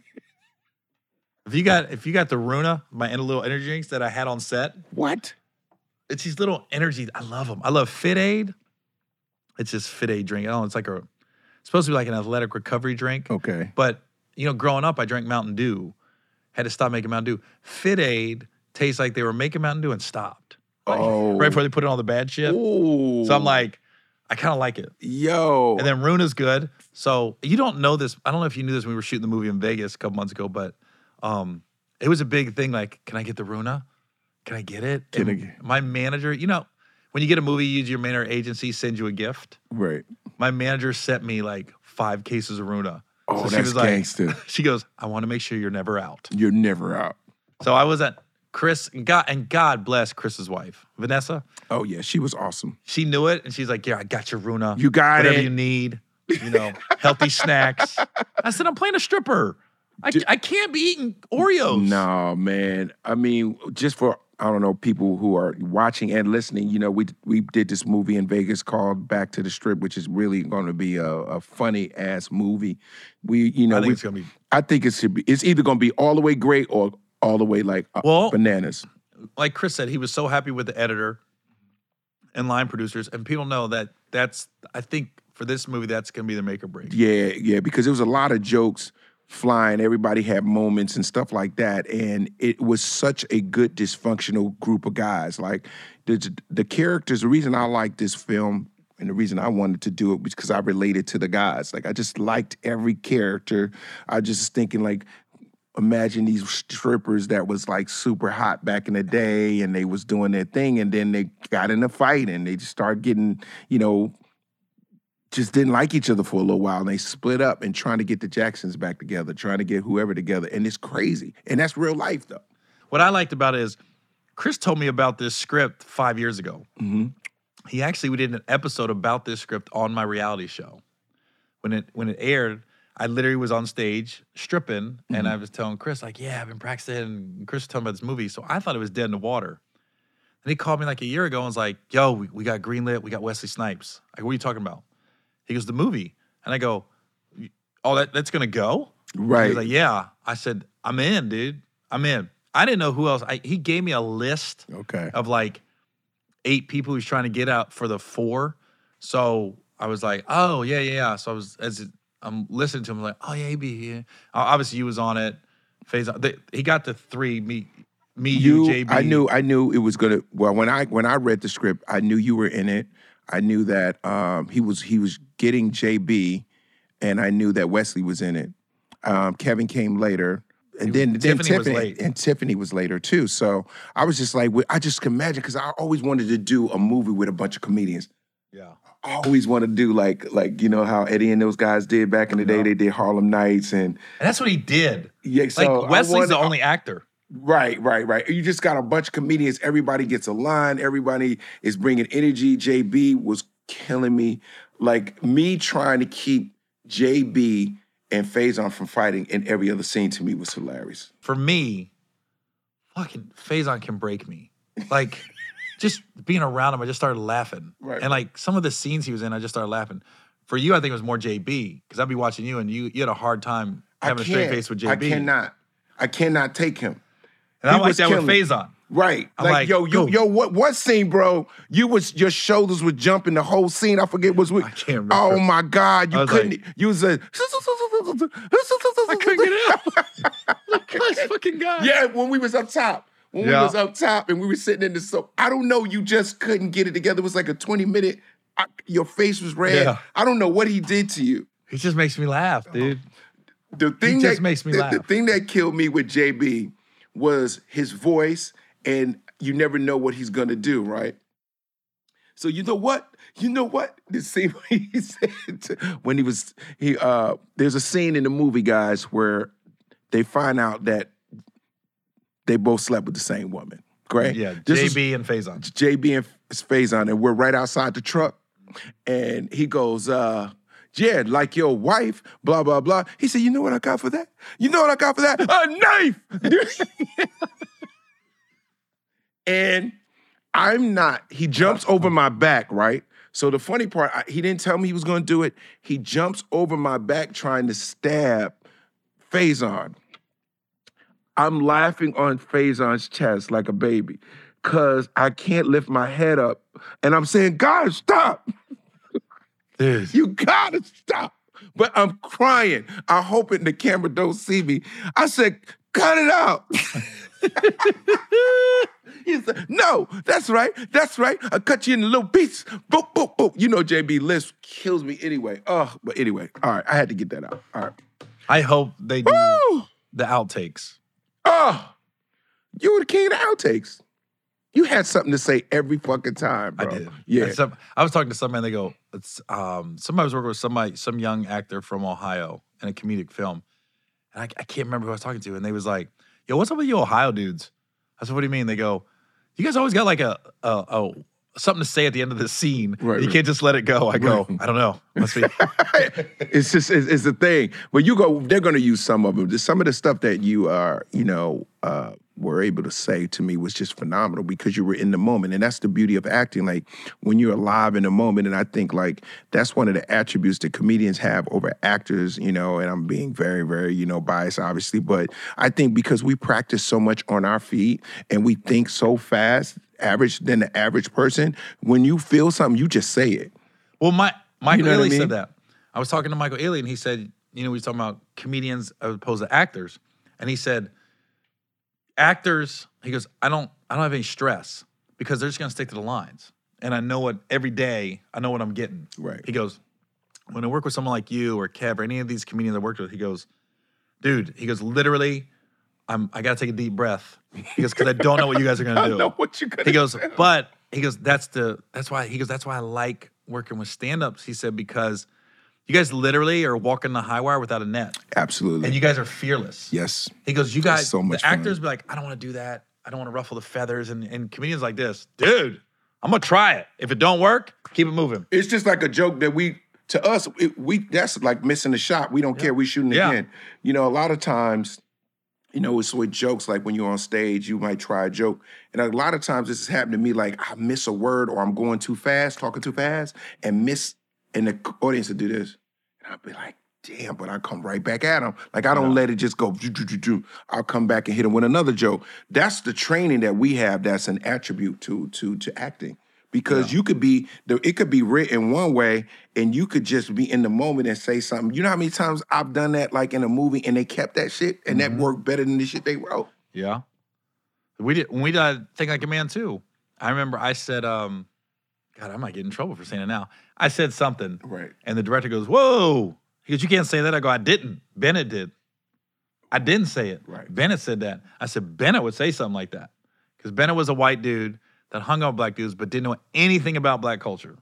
If you got if you got the Runa, my in- little energy drinks that I had on set, What? It's these little energy. I love them. I love Fit Aid. It's just Fit Aid drink. Know. It's like a it's supposed to be like an athletic recovery drink. Okay. But you know, growing up, I drank Mountain Dew. Had to stop making Mountain Dew. Fit Aid tastes like they were making Mountain Dew and stopped. Like, Oh. right before they put in all the bad shit. Ooh. So I'm like, I kind of like it. yo. And then Runa's good. So you don't know this. I don't know if you knew this when we were shooting the movie in Vegas a couple months ago, but um, it was a big thing. Like, can I get the Runa? Can I get it? Can And get- my manager, you know, when you get a movie, you, use your manager agency sends you a gift. right. My manager sent me like five cases of Runa. Oh, So she that's was like- gangster. She goes, I want to make sure you're never out. You're never out. So I was at Chris, and God, and God bless Chris's wife, Vanessa. Oh yeah, she was awesome. She knew it, and she's like, "Yeah, I got your Runa. You got whatever it. you need. You know, healthy snacks." I said, "I'm playing a stripper. I, I can't be eating Oreos." No, man. I mean, just for I don't know people who are watching and listening. You know, we we did this movie in Vegas called Back to the Strip, which is really going to be a, a funny ass movie. We, you know, I think we, it's gonna be. I think it should be. It's either going to be all the way great or all the way like uh, Well- bananas. Like Chris said, he was so happy with the editor and line producers, and people know that that's. I think for this movie, that's gonna be the make or break. Yeah, yeah, because there was a lot of jokes flying. Everybody had moments and stuff like that, and it was such a good dysfunctional group of guys. Like the the characters. The reason I like this film and the reason I wanted to do it was because I related to the guys. Like I just liked every character. I just thinking like. Imagine these strippers that was like super hot back in the day, and they was doing their thing, and then they got in a fight, and they just started getting, you know, just didn't like each other for a little while and they split up and trying to get the Jacksons back together, trying to get whoever together. And it's crazy. And that's real life though. What I liked about it is Chris told me about this script five years ago. Mhm. He actually we did an episode about this script on my reality show. When it when it aired, I literally was on stage stripping, and I was telling Chris like, "Yeah, I've been practicing." And Chris was telling me about this movie, so I thought it was dead in the water. And he called me like a year ago and was like, "Yo, we, we got greenlit. We got Wesley Snipes. Like, what are you talking about?" He goes, "The movie," and I go, "Oh, that that's gonna go." Right. was like, "Yeah." I said, "I'm in, dude. I'm in." I didn't know who else. I, he gave me a list okay. of like eight people he's trying to get out for the four. So I was like, oh yeah, yeah, yeah. So I was as it- I'm listening to him, like, oh yeah, he be here. Obviously, you was on it. Phase. He got the three. Me, me, you, You JB. I knew I knew it was gonna well when I when I read the script, I knew you were in it. I knew that um, he was he was getting JB and I knew that Wesley was in it. Um, Kevin came later. And then, then Tiffany Tiffany, was late. and Tiffany was later too. So I was just like, I just can imagine because I always wanted to do a movie with a bunch of comedians. Yeah. I always want to do like like you know how Eddie and those guys did back in the day. They did Harlem Nights and And that's what he did. yeah. Like So I Wesley's the wanted- only actor. Right, right, right. You just got a bunch of comedians. Everybody gets a line. Everybody is bringing energy. JB was killing me. Like me trying to keep JB and Faizon from fighting in every other scene to me was hilarious. For me, fucking Faizon can break me. Like just being around him, I just started laughing. Right. And like some of the scenes he was in, I just started laughing. For you, I think it was more JB because I'd be watching you and you you had a hard time having a straight face with JB. I cannot. I cannot take him. And I he like was that with. Faizon. Right. I'm like, like, yo, you, yo, what what scene, bro? You was your shoulders were jumping the whole scene. I forget what's with. I can't remember. Oh my God. You couldn't like- you was a I couldn't get out. Look at fucking guy. Yeah, when we was up top. When Yeah. we was up top and we were sitting in the so I don't know, you just couldn't get it together. It was like a 20 minute, I, your face was red. Yeah. I don't know what he did to you. He just makes me laugh, oh. dude. The thing just that makes me the, laugh. The thing that killed me with JB was his voice, and you never know what he's gonna do, right? So you know what? You know what? The scene he said to- when he was he uh there's a scene in the movie, guys, where they find out that they both slept with the same woman. Great. Yeah, This JB and Faizon. JB and Faizon, and we're right outside the truck. And he goes, uh, yeah, like your wife, blah, blah, blah. He said, you know what I got for that? You know what I got for that? A knife! and I'm not, he jumps over my back, right? So the funny part, I, he didn't tell me he was gonna do it. He jumps over my back trying to stab Faizon. I'm laughing on Faizon's chest like a baby because I can't lift my head up. And I'm saying, God, stop. Dude. You gotta stop. But I'm crying. I'm hoping the camera don't see me. I said, cut it out. he said, no, that's right. That's right. I cut you in a little pieces. Boop, boop, boop. You know JB List kills me anyway. Oh, but anyway. All right. I had to get that out. All right. I hope they do Woo! the outtakes. Oh, you were the king of the outtakes. You had something to say every fucking time, bro. I did. Yeah. Some- I was talking to somebody and they go, it's um somebody was working with somebody, some young actor from Ohio in a comedic film. And I, I can't remember who I was talking to. And they was like, yo, what's up with you Ohio dudes? I said, what do you mean? They go, you guys always got like a a, a something to say at the end of the scene. Right, you right. can't just let it go. I go, Right. I don't know. Must be it's just it's, it's the thing. But you go, they're going to use some of them. Some of the stuff that you are, you know, uh, were able to say to me was just phenomenal because you were in the moment, and that's the beauty of acting. Like when you're alive in the moment, and I think like that's one of the attributes that comedians have over actors. You know, and I'm being very, very, you know, biased, obviously, but I think because we practice so much on our feet and we think so fast, average than the average person. When you feel something, you just say it. Well, my Michael know what I mean? said that. I was talking to Michael Ealy, and he said, you know, we was talking about comedians as opposed to actors, and he said, actors. He goes, I don't, I don't have any stress because they're just gonna stick to the lines, and I know what every day. I know what I'm getting. Right. He goes, when I work with someone like you or Kev or any of these comedians I worked with, he goes, dude, he goes, literally, I'm, I gotta take a deep breath. He goes, because I don't know what you guys are gonna I do. know what you're gonna He goes, do. but he goes, that's the that's why he goes, that's why I like working with stand-ups. He said, because you guys literally are walking the high wire without a net. Absolutely. And you guys are fearless. yes. He goes, you guys, so much the fun. actors be like, I don't want to do that. I don't want to ruffle the feathers. And, and comedians like this, dude, I'm gonna try it. If it don't work, keep it moving. It's just like a joke that we to us it, we that's like missing the shot. We don't care. We shooting Yeah. again. You know, a lot of times, you know, it's with jokes like when you're on stage, you might try a joke, and a lot of times this has happened to me. Like I miss a word or I'm going too fast, talking too fast, and miss, and the audience will do this, and I'd be like. Damn, but I come right back at them. Like I don't let it just go. doo, doo, doo, doo. I'll come back and hit them with another joke. That's the training that we have. That's an attribute to to to acting because you could be it could be written one way and you could just be in the moment and say something. You know how many times I've done that like in a movie and they kept that shit and that worked better than the shit they wrote. Yeah. We did when we did Think Like a Man too. I remember I said, um, God, I might get in trouble for saying it now. I said something. Right. And the director goes, Whoa. He goes, You can't say that. I go, I didn't. Bennett did. I didn't say it. Right. Bennett said that. I said, Bennett would say something like that. Because Bennett was a white dude that hung out with black dudes but didn't know anything about black culture.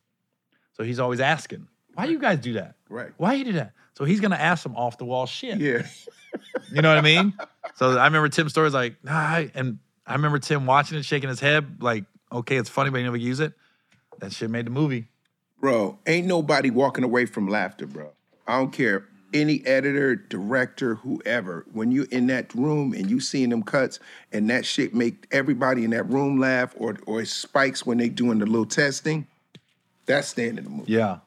So he's always asking, Why you guys do that? Right. Why you do that? So he's gonna ask some off the wall shit. Yeah. You know what I mean? So I remember Tim Story's like, nah, and I remember Tim watching it, shaking his head, like, okay, it's funny, but he never use it. That shit made the movie. Bro, ain't nobody walking away from laughter, bro. I don't care. Any editor, director, whoever, when you're in that room and you seeing them cuts and that shit make everybody in that room laugh or or it spikes when they doing the little testing, that's staying in the movie. Yeah.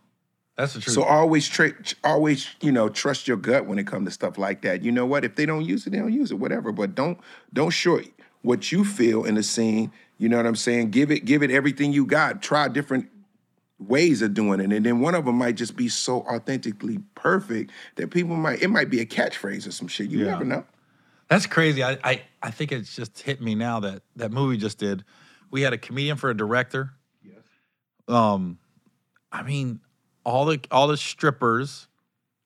That's the truth. So always tra- always, you know, trust your gut when it comes to stuff like that. You know what? If they don't use it, they don't use it, whatever. But don't don't short what you feel in the scene. You know what I'm saying? Give it give it everything you got. Try different ways of doing it. And then one of them might just be so authentically perfect that people might it might be a catchphrase or some shit. You Yeah. never know. That's crazy. I, I I think it's just hit me now that that movie just did. We had a comedian for a director. Yes. Um, I mean, all the all the strippers,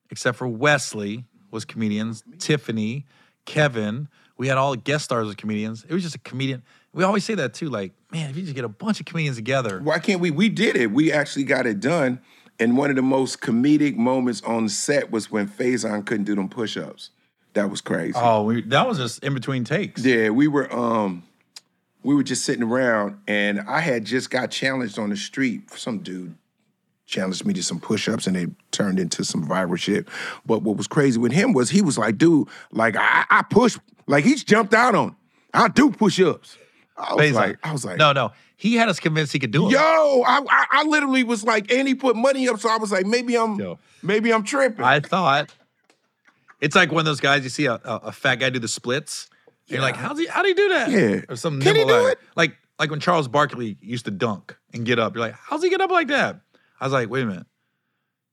except for Wesley, was comedians. Tiffany, Kevin. We had all the guest stars as comedians. It was just a comedian. We always say that too. Like, man, if you just get a bunch of comedians together, Why can't we? We did it. We actually got it done. And one of the most comedic moments on set was when Faizon couldn't do them push-ups. That was crazy. oh, we, that was just in between takes. Yeah, we were um we were just sitting around and I had just got challenged on the street. Some dude challenged me to some push-ups and they turned into some viral shit. But what was crazy with him was he was like, dude, like I, I push, like he's jumped out on. I do push-ups. I was like, I was like, no, no, he had us convinced he could do it. Yo, I, I I literally was like, and he put money up, so I was like, maybe I'm Yo. maybe I'm tripping. I thought it's like one of those guys you see a, a, a fat guy do the splits. And You're like, how's he? How do he do that? Yeah. Or some Can he do guy. it? Like like when Charles Barkley used to dunk and get up. You're like, how's he get up like that? I was like, wait a minute.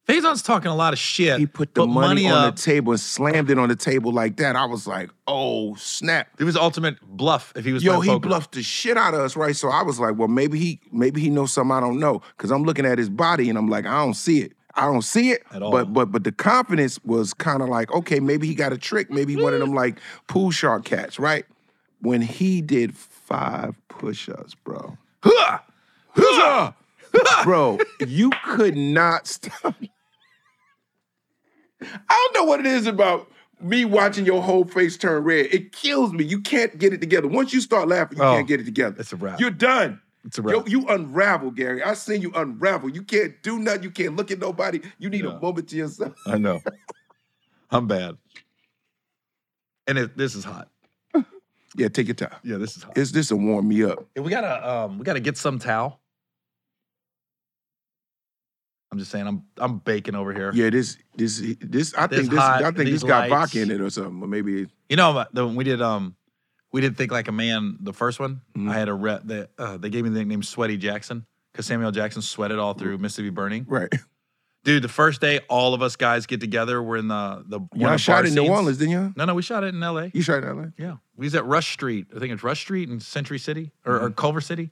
Faizon's talking a lot of shit. he put the money, on up. the uh, table and slammed it on the table like that. I was like, oh snap. it was ultimate bluff if he was Yo, he poker. bluffed the shit out of us, right? So I was like, well, maybe he maybe he knows something I don't know. Cause I'm looking at his body and I'm like, I don't see it. I don't see it. At all. But but but the confidence was kind of like, okay, maybe he got a trick. Maybe one of them like pool shark cats, right? When he did five push-ups, bro. Bro, you could not stop. I don't know what it is about me watching your whole face turn red. It kills me. You can't get it together. Once you start laughing, you Oh, can't get it together. it's a wrap. You're done. It's a Yo, wrap. you unravel, Gary. I seen you unravel. You can't do nothing. You can't look at nobody. You need a moment to yourself. I know. I'm bad. And it, this is hot. Yeah, take your time. Yeah, this is hot. It's this will warm me up. Yeah, we gotta um we gotta get some towel. I'm just saying I'm I'm baking over here. Yeah, this this this. I This think this. hot, I think these this got lights. vodka in it or something. Or maybe. You know the when we did um we did think like a man the first one. Mhm. I had a rep that uh, they gave me the nickname Sweaty Jackson because Samuel Jackson sweated all through Mississippi Burning. Right. Dude, the first day all of us guys get together. We're in the the one Y'all the shot in New scenes. Orleans, didn't you? No, no, we shot it in L.A. You shot in LA. Yeah, we was at Rush Street. I think it's Rush Street in Century City or, Mm-hmm. or Culver City,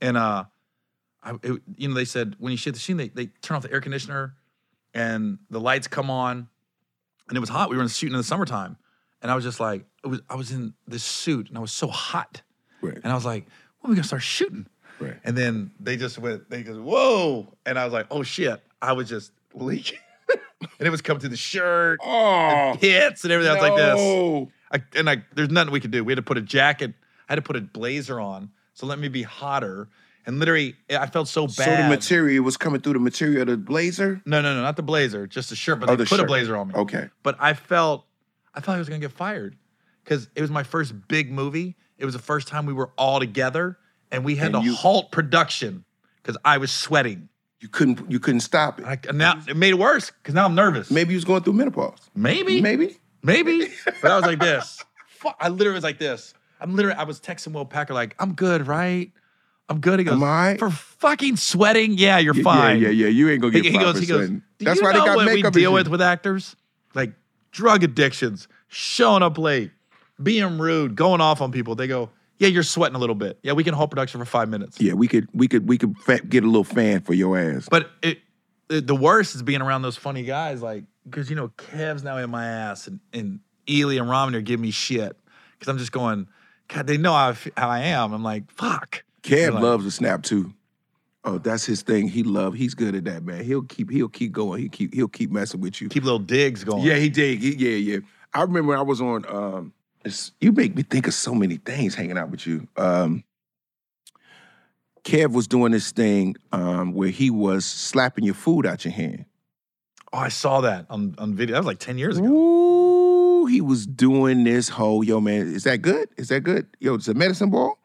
and uh, I, it, you know, they said when you shoot the scene, they they turn off the air conditioner, and the lights come on, and it was hot. We were shooting in the summertime, and I was just like, it was I was in this suit, and I was so hot, Right. and I was like, when are we gonna start shooting? Right. And then they just went, they go, whoa, and I was like, oh shit, I was just leaking, and it was coming through the shirt, Oh. hits, and everything. I was like this. I, and I, there's nothing we could do. We had to put a jacket. I had to put a blazer on. So let me be hotter. And literally, I felt so bad. So the material was coming through the material of the blazer. no, no, no, not the blazer, just the shirt. But Oh, they the put a blazer on me. Okay. But I felt, I thought I was gonna get fired because it was my first big movie. It was the first time we were all together, and we had And to you- halt production because I was sweating. You couldn't. You couldn't stop it. I, and now it made it worse because now I'm nervous. Maybe you was going through menopause. Maybe, Maybe. Maybe. But I was like this. Fuck, I literally was like this. I'm literally, I was texting Will Packer, like, I'm good, right? I'm good. He goes, Am I? For fucking sweating? Yeah, you're Yeah, fine. Yeah, yeah, yeah. You ain't gonna He, get he fired goes, he goes, That's why they got what we deal with with actors? Like drug addictions, showing up late, being rude, going off on people. They go, yeah, you're sweating a little bit. Yeah, we can hold production for five minutes. Yeah, we could, we could, we could get a little fan for your ass. But it, it, the worst is being around those funny guys, like because you know Kev's now in my ass, and and Ealy and Romany are giving me shit because I'm just going, God, they know how I, how I am. I'm like, fuck. Kev like- loves to snap too. Oh, that's his thing. He love. He's good at that, man. He'll keep. He'll keep going. He keep. He'll keep messing with you. Keep little digs going. Yeah, he did. He- yeah, yeah. I remember I was on. Um, you make me think of so many things hanging out with you. Um, Kev was doing this thing um, where he was slapping your food out your hand. Oh, I saw that on, on video. That was like 10 years ago. Ooh, he was doing this whole yo man. Is that good? Is that good? Yo, it's a medicine ball.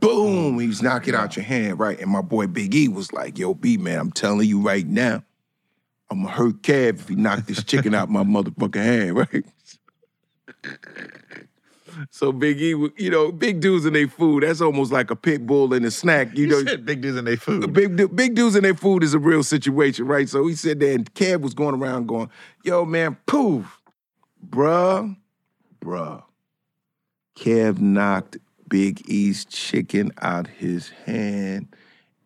Boom! Mm-hmm. He was knocking out your hand, right? And my boy Big E was like, "Yo, B man, I'm telling you right now, I'm gonna hurt Kev if he knock this chicken out my motherfucking hand, right?" So Big E, you know, big dudes in their food. That's almost like a pit bull in a snack. You You know, said big dudes in their food. Big big dudes in their food is a real situation, right? So he said that, and Kev was going around going, "Yo, man, poof, bruh, bruh." Kev knocked Big E's chicken out his hand,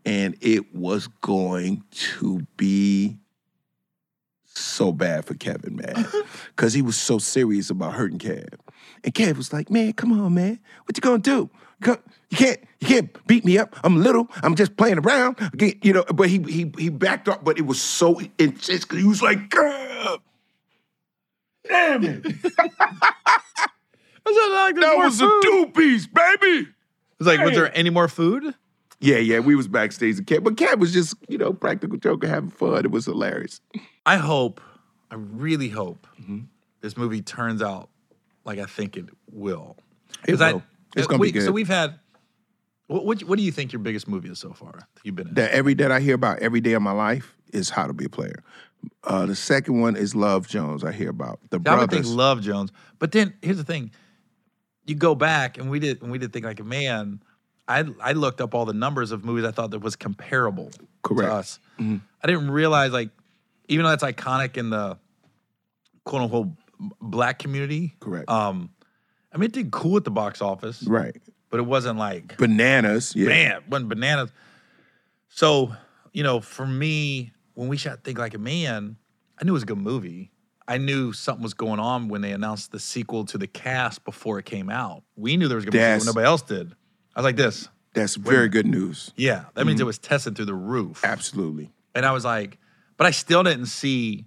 and it was going to be so bad for Kevin, man, because he was so serious about hurting Kev. And Kev was like, "Man, come on, man, what you gonna do? You can't, you can't beat me up. I'm little. I'm just playing around, you know." But he he he backed up, but it was so intense. 'cause He was like, "Girl, damn it, That's not like that more was a food. two piece, baby." It's like, was there any more food? Yeah, yeah, we was backstage, and Kev, but Kev was just you know practical joker having fun. It was hilarious. I hope, I really hope Mm-hmm. this movie turns out like I think it will. It 'Cause I- will. It's gonna we- be good. So we've had, what, what, what do you think your biggest movie is so far that you've been in? that every that I hear about every day of my life is how to be a player. Uh, the second one is Love Jones. I hear about the I would think brothers. Love Jones. But then here's the thing: you go back and we did and we did think like a man. I I looked up all the numbers of movies I thought that was comparable Correct. to us. I didn't realize like even though that's iconic in the quote unquote black community. Correct. Um, I mean, it did cool at the box office, right. but it wasn't like Bananas. Yeah. man, wasn't bananas. So, you know, for me, when we shot Think Like a Man, I knew it was a good movie. I knew something was going on when they announced the sequel to the cast before it came out. We knew there was gonna be a sequel, nobody else did. I was like this. That's very good news. Yeah, that Mm-hmm. means it was tested through the roof. Absolutely. And I was like, but I still didn't see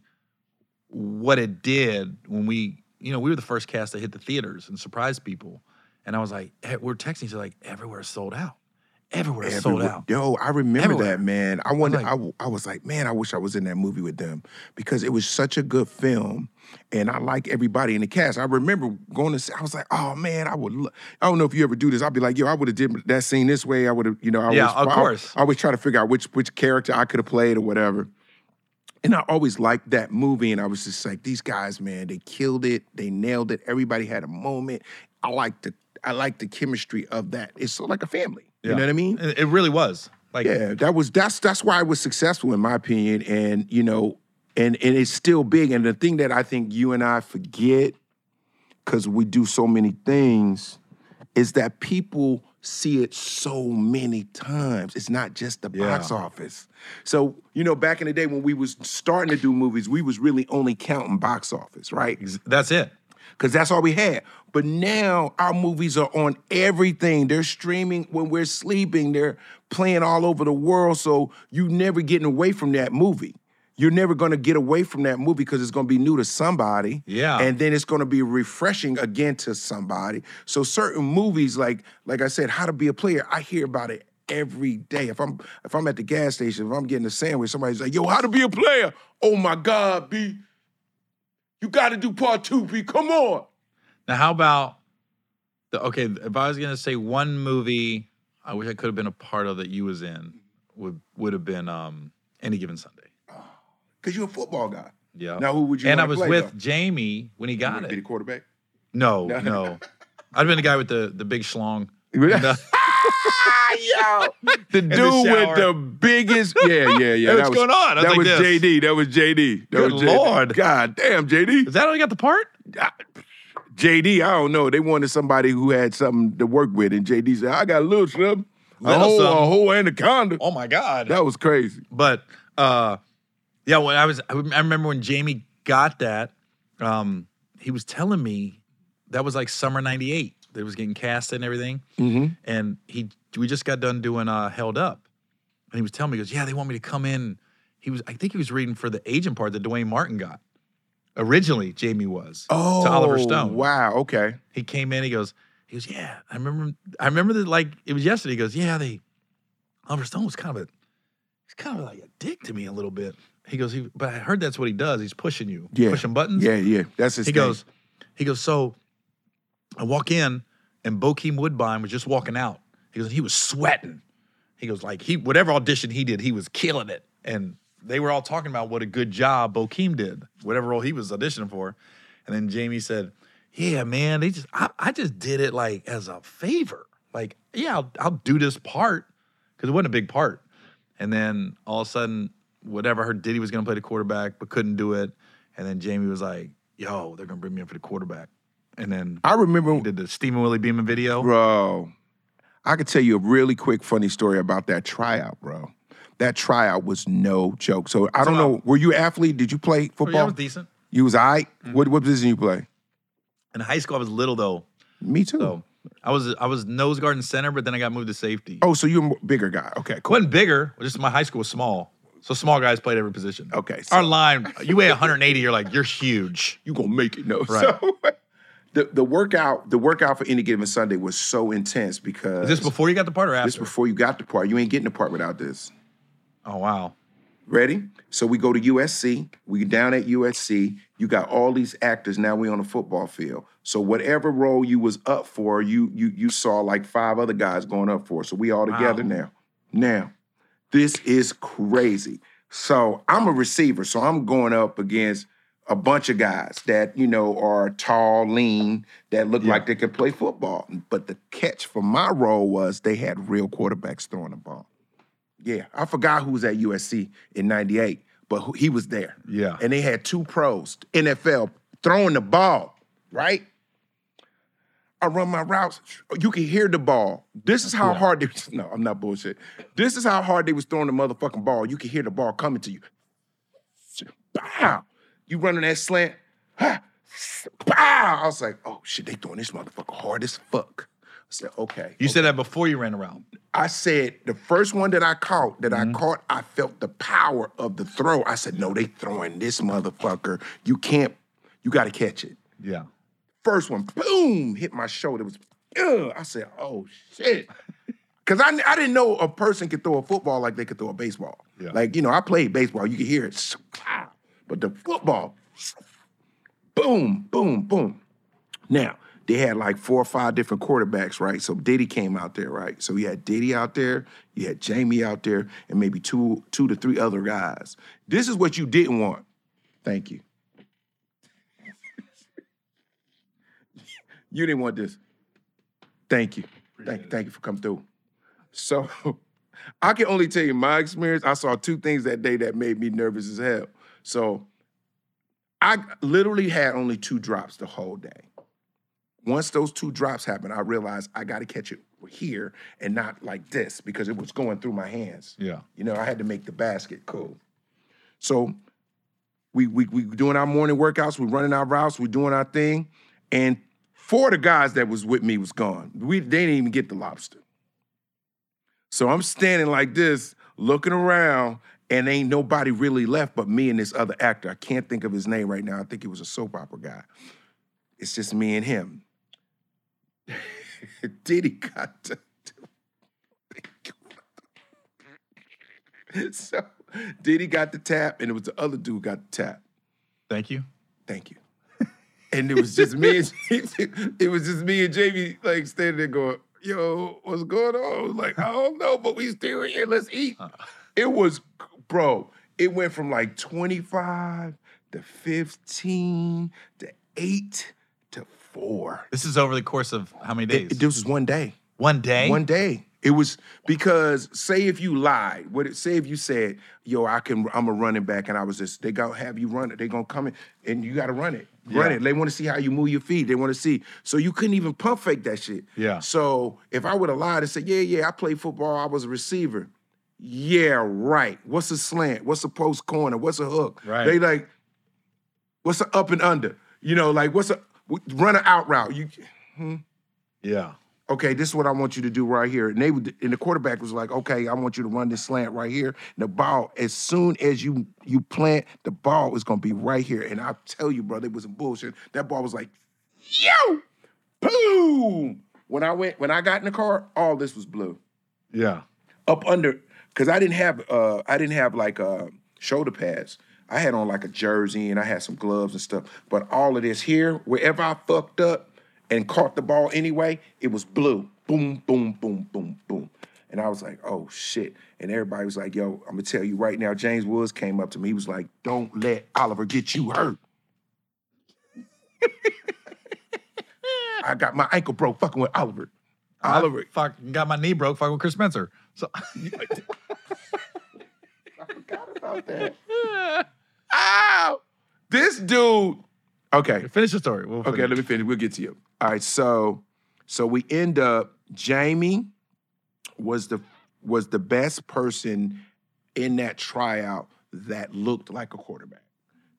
what it did when we, you know, we were the first cast to hit the theaters and surprise people. And I was like, we're texting other like everywhere's sold out. Everywhere's sold Everywhere- out. Yo, I remember Everywhere. that, man. I wonder. like- I, I was like, man, I wish I was in that movie with them because it was such a good film, and I like everybody in the cast. I remember going to. See, I was like, oh man, I would. Lo-. I don't know if you ever do this. I'd be like, yo, I would have did that scene this way. I would have, you know. I Yeah, always, of course. I, always try to figure out which which character I could have played or whatever. And I always liked that movie, and I was just like, these guys, man, they killed it. They nailed it. Everybody had a moment. I like the I like the chemistry of that. It's sort of like a family. You know what I mean? It, really was. Like, Yeah, that was that's that's why it was successful in my opinion, and you know, and and it's still big. And the thing that I think you and I forget, because we do so many things, is that people see it so many times. It's not just the box office. So you know, back in the day when we was starting to do movies, we was really only counting box office, right? that's it. Because that's all we had. But now our movies are on everything. They're streaming when we're sleeping. They're playing all over the world. So you're never getting away from that movie. You're never going to get away from that movie because it's going to be new to somebody. Yeah. And then it's going to be refreshing again to somebody. So certain movies, like like I said, How to Be a Player, I hear about it every day. If I'm if I'm at the gas station, if I'm getting a sandwich, somebody's like, "Yo, How to Be a Player." Oh my God, B. You got to do part two, B. Come on. Now, how about the okay? If I was gonna say one movie, I wish I could have been a part of that you was in would would have been um any given Sunday. Because you're a football guy. Yeah. Now, who would you and I was play, with though? Jamie when he got wanna Be the it. quarterback. No, No. I'd have been the guy with the the big schlong. And, uh, the dude with the biggest. Yeah, yeah, yeah. Hey, what's was, going on? I was that like was this. JD. That was JD. That Good was JD. Lord. God damn, JD. is that how he got the part? JD, I don't know. They wanted somebody who had something to work with, and JD said, "I got a little something, a Little whole, a whole anaconda." Oh my god. That was crazy. But uh, yeah, when I was, I I remember when Jamie got that, um, he was telling me that was like summer '98. They was getting cast and everything, Mm-hmm. and he, we just got done doing uh, Held Up, and he was telling me, he goes, "Yeah, they want me to come in." He was, I think he was reading for the agent part that Duane Martin got, Originally, Jamie was Oh, to Oliver Stone. Wow. Okay. He came in. He goes. He goes. Yeah, I remember. I remember that. Like it was yesterday. He goes. Yeah, they. Oliver Stone was kind of a. He's kind of like a dick to me a little bit. He goes. He, but I heard that's what he does. He's pushing you. Yeah. Pushing buttons. Yeah. Yeah. That's his. He thing. goes. He goes. So, I walk in, and Bokeem Woodbine was just walking out. He goes. He was sweating. He goes like he whatever audition he did, he was killing it, and they were all talking about what a good job Bokeem did, whatever role he was auditioning for. And then Jamie said, "Yeah, man, they just I, I just did it like as a favor. Like, yeah, I'll, I'll do this part because it wasn't a big part." And then all of a sudden, whatever I heard Diddy was going to play the quarterback but couldn't do it, and then Jamie was like, "Yo, they're going to bring me in for the quarterback." And then I remember did the Steamin' Willie Beamen video. Bro, I could tell you a really quick funny story about that tryout, bro. That tryout was no joke. So I don't know. Were you an athlete? Did you play Oh, yeah, football? was decent. you was I. Mm-hmm. What what position you play? In high school, I was little though, Me too. so I was I was nose guard and center, but then I got moved to safety. oh, so you're a bigger guy. Okay, cool. wasn't bigger. Just my high school was small, so small guys played every position. Okay, so Our line, you weigh 180, you're like you're huge. you gonna make it. No, Right. So the the workout the workout for any given Sunday was so intense because Is this before you got the part or after? this before you got the part. You ain't getting the part without this. oh wow. Ready? So we go to USC. We down at USC. You got all these actors. Now we on the football field. So whatever role you was up for, you you you saw like five other guys going up for. So we all together Wow. now. Now, this is crazy. So I'm a receiver. So I'm going up against a bunch of guys that you know are tall, lean, that look Yeah. like they could play football. But the catch for my role was they had real quarterbacks throwing the ball. Yeah, I forgot who was at USC in '98, but who, he was there. Yeah. and they had two pros, NFL, throwing the ball. Right. I run my routes. You can hear the ball. This is how Yeah. hard they. No, I'm not bullshit. This is how hard they was throwing the motherfucking ball. You can hear the ball coming to you. Bow. You running that slant. I was like, oh shit, they throwing this motherfucker hard as fuck. I said, okay. You said that before you ran around. I said the first one that I caught, that Mm-hmm. I caught, I felt the power of the throw. I said, no, they throwing this motherfucker. You can't, you got to catch it. Yeah. First one, boom, hit my shoulder. It was, ugh. I said, oh shit. Cause I, I didn't know a person could throw a football like they could throw a baseball. Yeah. Like, you know, I played baseball, you could hear it. But the football, boom, boom, boom. Now, they had like four or five different quarterbacks, right? So Diddy came out there, right? So you had Diddy out there, you had Jamie out there, and maybe two, two to three other guys. This is what you didn't want. Thank you. you didn't want this. Thank you. Thank, thank you for coming through. So I can only tell you my experience. I saw two things that day that made me nervous as hell. So I literally had only two drops the whole day. Once those two drops happened, I realized I got to catch it here and not like this because it was going through my hands. Yeah. You know, I had to make the basket cool. So we we we doing our morning workouts, we running our routes, we doing our thing, and four of the guys that was with me was gone. We they didn't even get the lobster. So I'm standing like this, looking around, and ain't nobody really left but me and this other actor. I can't think of his name right now. I think he was a soap opera guy. It's just me and him. Diddy got to so Diddy got the tap, and it was the other dude got the tap. Thank you. Thank you. And it was just me and it was just me and Jamie like standing there going, yo, what's going on? I was like, I don't know, but we still here. Let's eat. Uh. It was, bro, it went from like 25 to 15 to 8 to 4. This is over the course of how many days? It, this was one day. One day. One day. It was because say if you lied, what it, say if you said, "Yo, I can, I'm a running back," and I was just, they gonna have you run it. They gonna come in and you gotta run it, run Yeah. it. They want to see how you move your feet. They want to see. So you couldn't even pump fake that shit. Yeah. So if I would have lied and said, "Yeah, yeah, I played football. I was a receiver." Yeah, right. What's a slant? What's a post corner? What's a hook? Right. They like, what's a up and under? You know, like what's a run an out route? You hmm? Yeah. okay, this is what I want you to do right here. And they would, and the quarterback was like, okay, I want you to run this slant right here. And the ball, as soon as you you plant, the ball is gonna be right here. And I tell you, brother, it was a bullshit. That ball was like, yo, boom. When I went, when I got in the car, all this was blue. Yeah. Up under, because I didn't have uh I didn't have like uh shoulder pads. I had on like a jersey and I had some gloves and stuff. But all of this here, wherever I fucked up and caught the ball anyway, it was blue. Boom, boom, boom, boom, boom. And I was like, oh shit. And everybody was like, yo, I'm gonna tell you right now, James Woods came up to me. He was like, don't let Oliver get you hurt. I got my ankle broke fucking with Oliver. Oliver. Fuck, got my knee broke fucking with Chris Spencer. So I forgot about that. Ow! This dude. Okay. finish the story. We'll Okay, let me finish. We'll get to you. All right, so so we end up Jamie was the was the best person in that tryout that looked like a quarterback.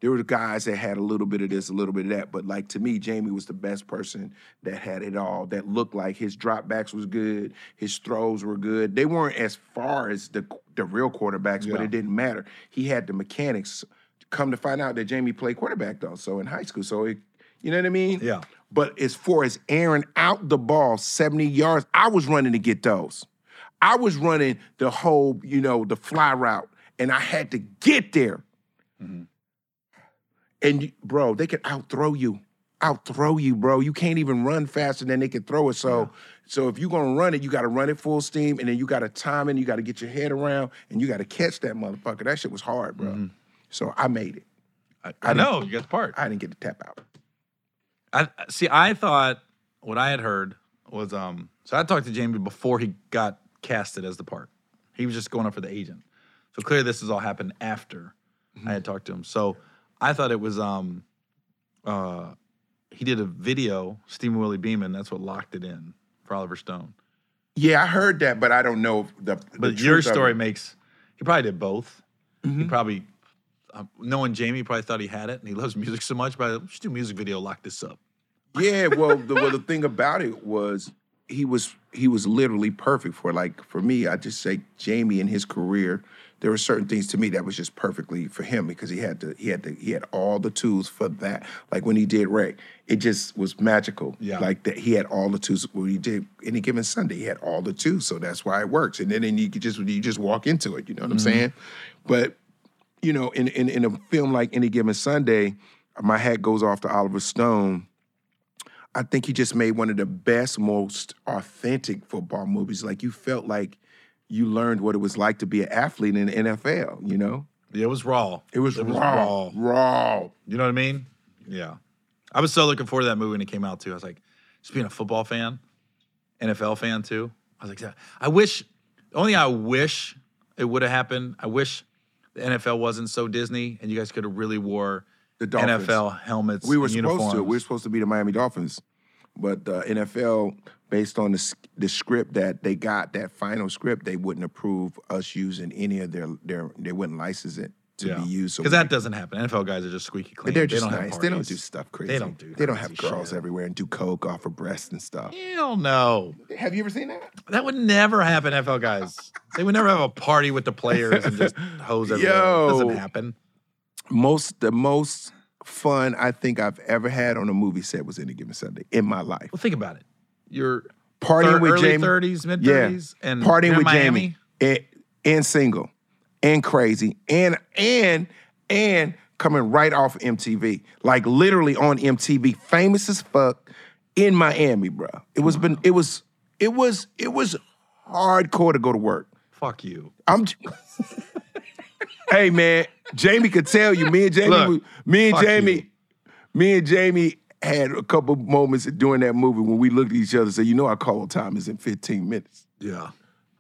There were guys that had a little bit of this, a little bit of that, but like to me, Jamie was the best person that had it all. That looked like his dropbacks was good, his throws were good. They weren't as far as the the real quarterbacks, but it didn't matter. He had the mechanics. Come to find out that Jamie played quarterback though, so in high school, so it, you know what I mean? Yeah. But as far as airing out the ball 70 yards, I was running to get those. I was running the whole, you know, the fly route, and I had to get there. Mhm. And bro, they could outthrow you, outthrow you, bro. You can't even run faster than they can throw it. So, so if you're gonna run it, you got to run it full steam, and then you got to time it. You got to get your head around, and you got to catch that motherfucker. That shit was hard, bro. So I made it. I, I know you got the part. I didn't get the tap out. I see. I thought what I had heard was um. So I talked to Jamie before he got casted as the part. He was just going up for the agent. So clearly, this has all happened after I had talked to him. So I thought it was um. Uh, he did a video, Steamin' Willie Beamen. That's what locked it in for Oliver Stone. Yeah, I heard that, but I don't know if the. the But your truth of story makes. He probably did both. He Mhm. probably, um, knowing Jamie, probably thought he had it, and he loves music so much. But just do a music video, lock this up. Yeah, well, the well, the thing about it was he was he was literally perfect for it. like for me. I just say Jamie in his career, there were certain things to me that was just perfectly for him because he had to he had to he had all the tools for that. Like when he did Ray, it just was magical. Yeah. like that he had all the tools. When he did any given Sunday, he had all the tools. So that's why it works. And then, then you could just you just walk into it. You know what I'm mm-hmm. saying? But you know, in, in in a film like Any Given Sunday, my hat goes off to Oliver Stone. I think he just made one of the best, most authentic football movies. Like you felt like you learned what it was like to be an athlete in the NFL. You know, Yeah, it was raw. it was, It was raw, raw. raw. You know what I mean? Yeah. I was so looking forward to that movie when it came out too. I was like, just being a football fan, NFL fan too. I was like, yeah. I wish, the only thing I wish it would have happened, I wish the NFL wasn't so Disney and you guys could have really wore The Dolphins. NFL helmets. We were and supposed uniforms. to. We were supposed to be the Miami Dolphins, but the NFL, based on the the script that they got, that final script, they wouldn't approve us using any of their their. They wouldn't license it to Yeah. be used. Because we- that doesn't happen. NFL guys are just squeaky clean. They're just they don't nice. Have They don't do stuff crazy. They don't do They don't have girls shit. everywhere and do coke off her breasts and stuff. Hell no. Have you ever seen that? That would never happen, NFL guys. They would never have a party with the players and just hose everywhere. Yo. It doesn't happen. Most the most fun I think I've ever had on a movie set was any given Sunday in my life. Well, think about it. You're Partying thir- with early Jamie. 30s, mid Yeah. 30s, and partying with Miami. Jamie and, and single and crazy and and and coming right off MTV, like literally on MTV, famous as fuck in Miami, bro. It was been it was it was it was hardcore to go to work. Fuck you. I'm. hey man, Jamie could tell you. Me and Jamie, Look, me and Jamie, you. me and Jamie had a couple moments during that movie when we looked at each other and said, "You know, our call time is in 15 minutes. Yeah.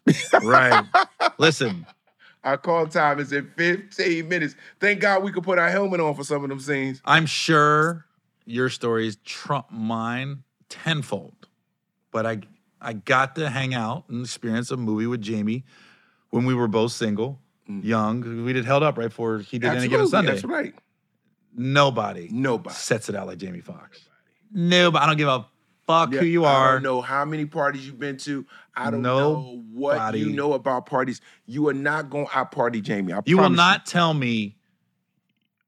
right. Listen, Our call time is in 15 minutes. Thank God we could put our helmet on for some of them scenes. I'm sure your stories trump mine tenfold. But I I got to hang out and experience a movie with Jamie when we were both single, young. We did held up right before he did any given Mm. Sunday. That's right. Nobody Nobody. sets it out like Jamie Foxx. Nobody. I don't give a fuck Yeah, who you are. I don't know how many parties you've been to. I don't know what you know about parties. You are not going to out party Jamie. I You will not tell me.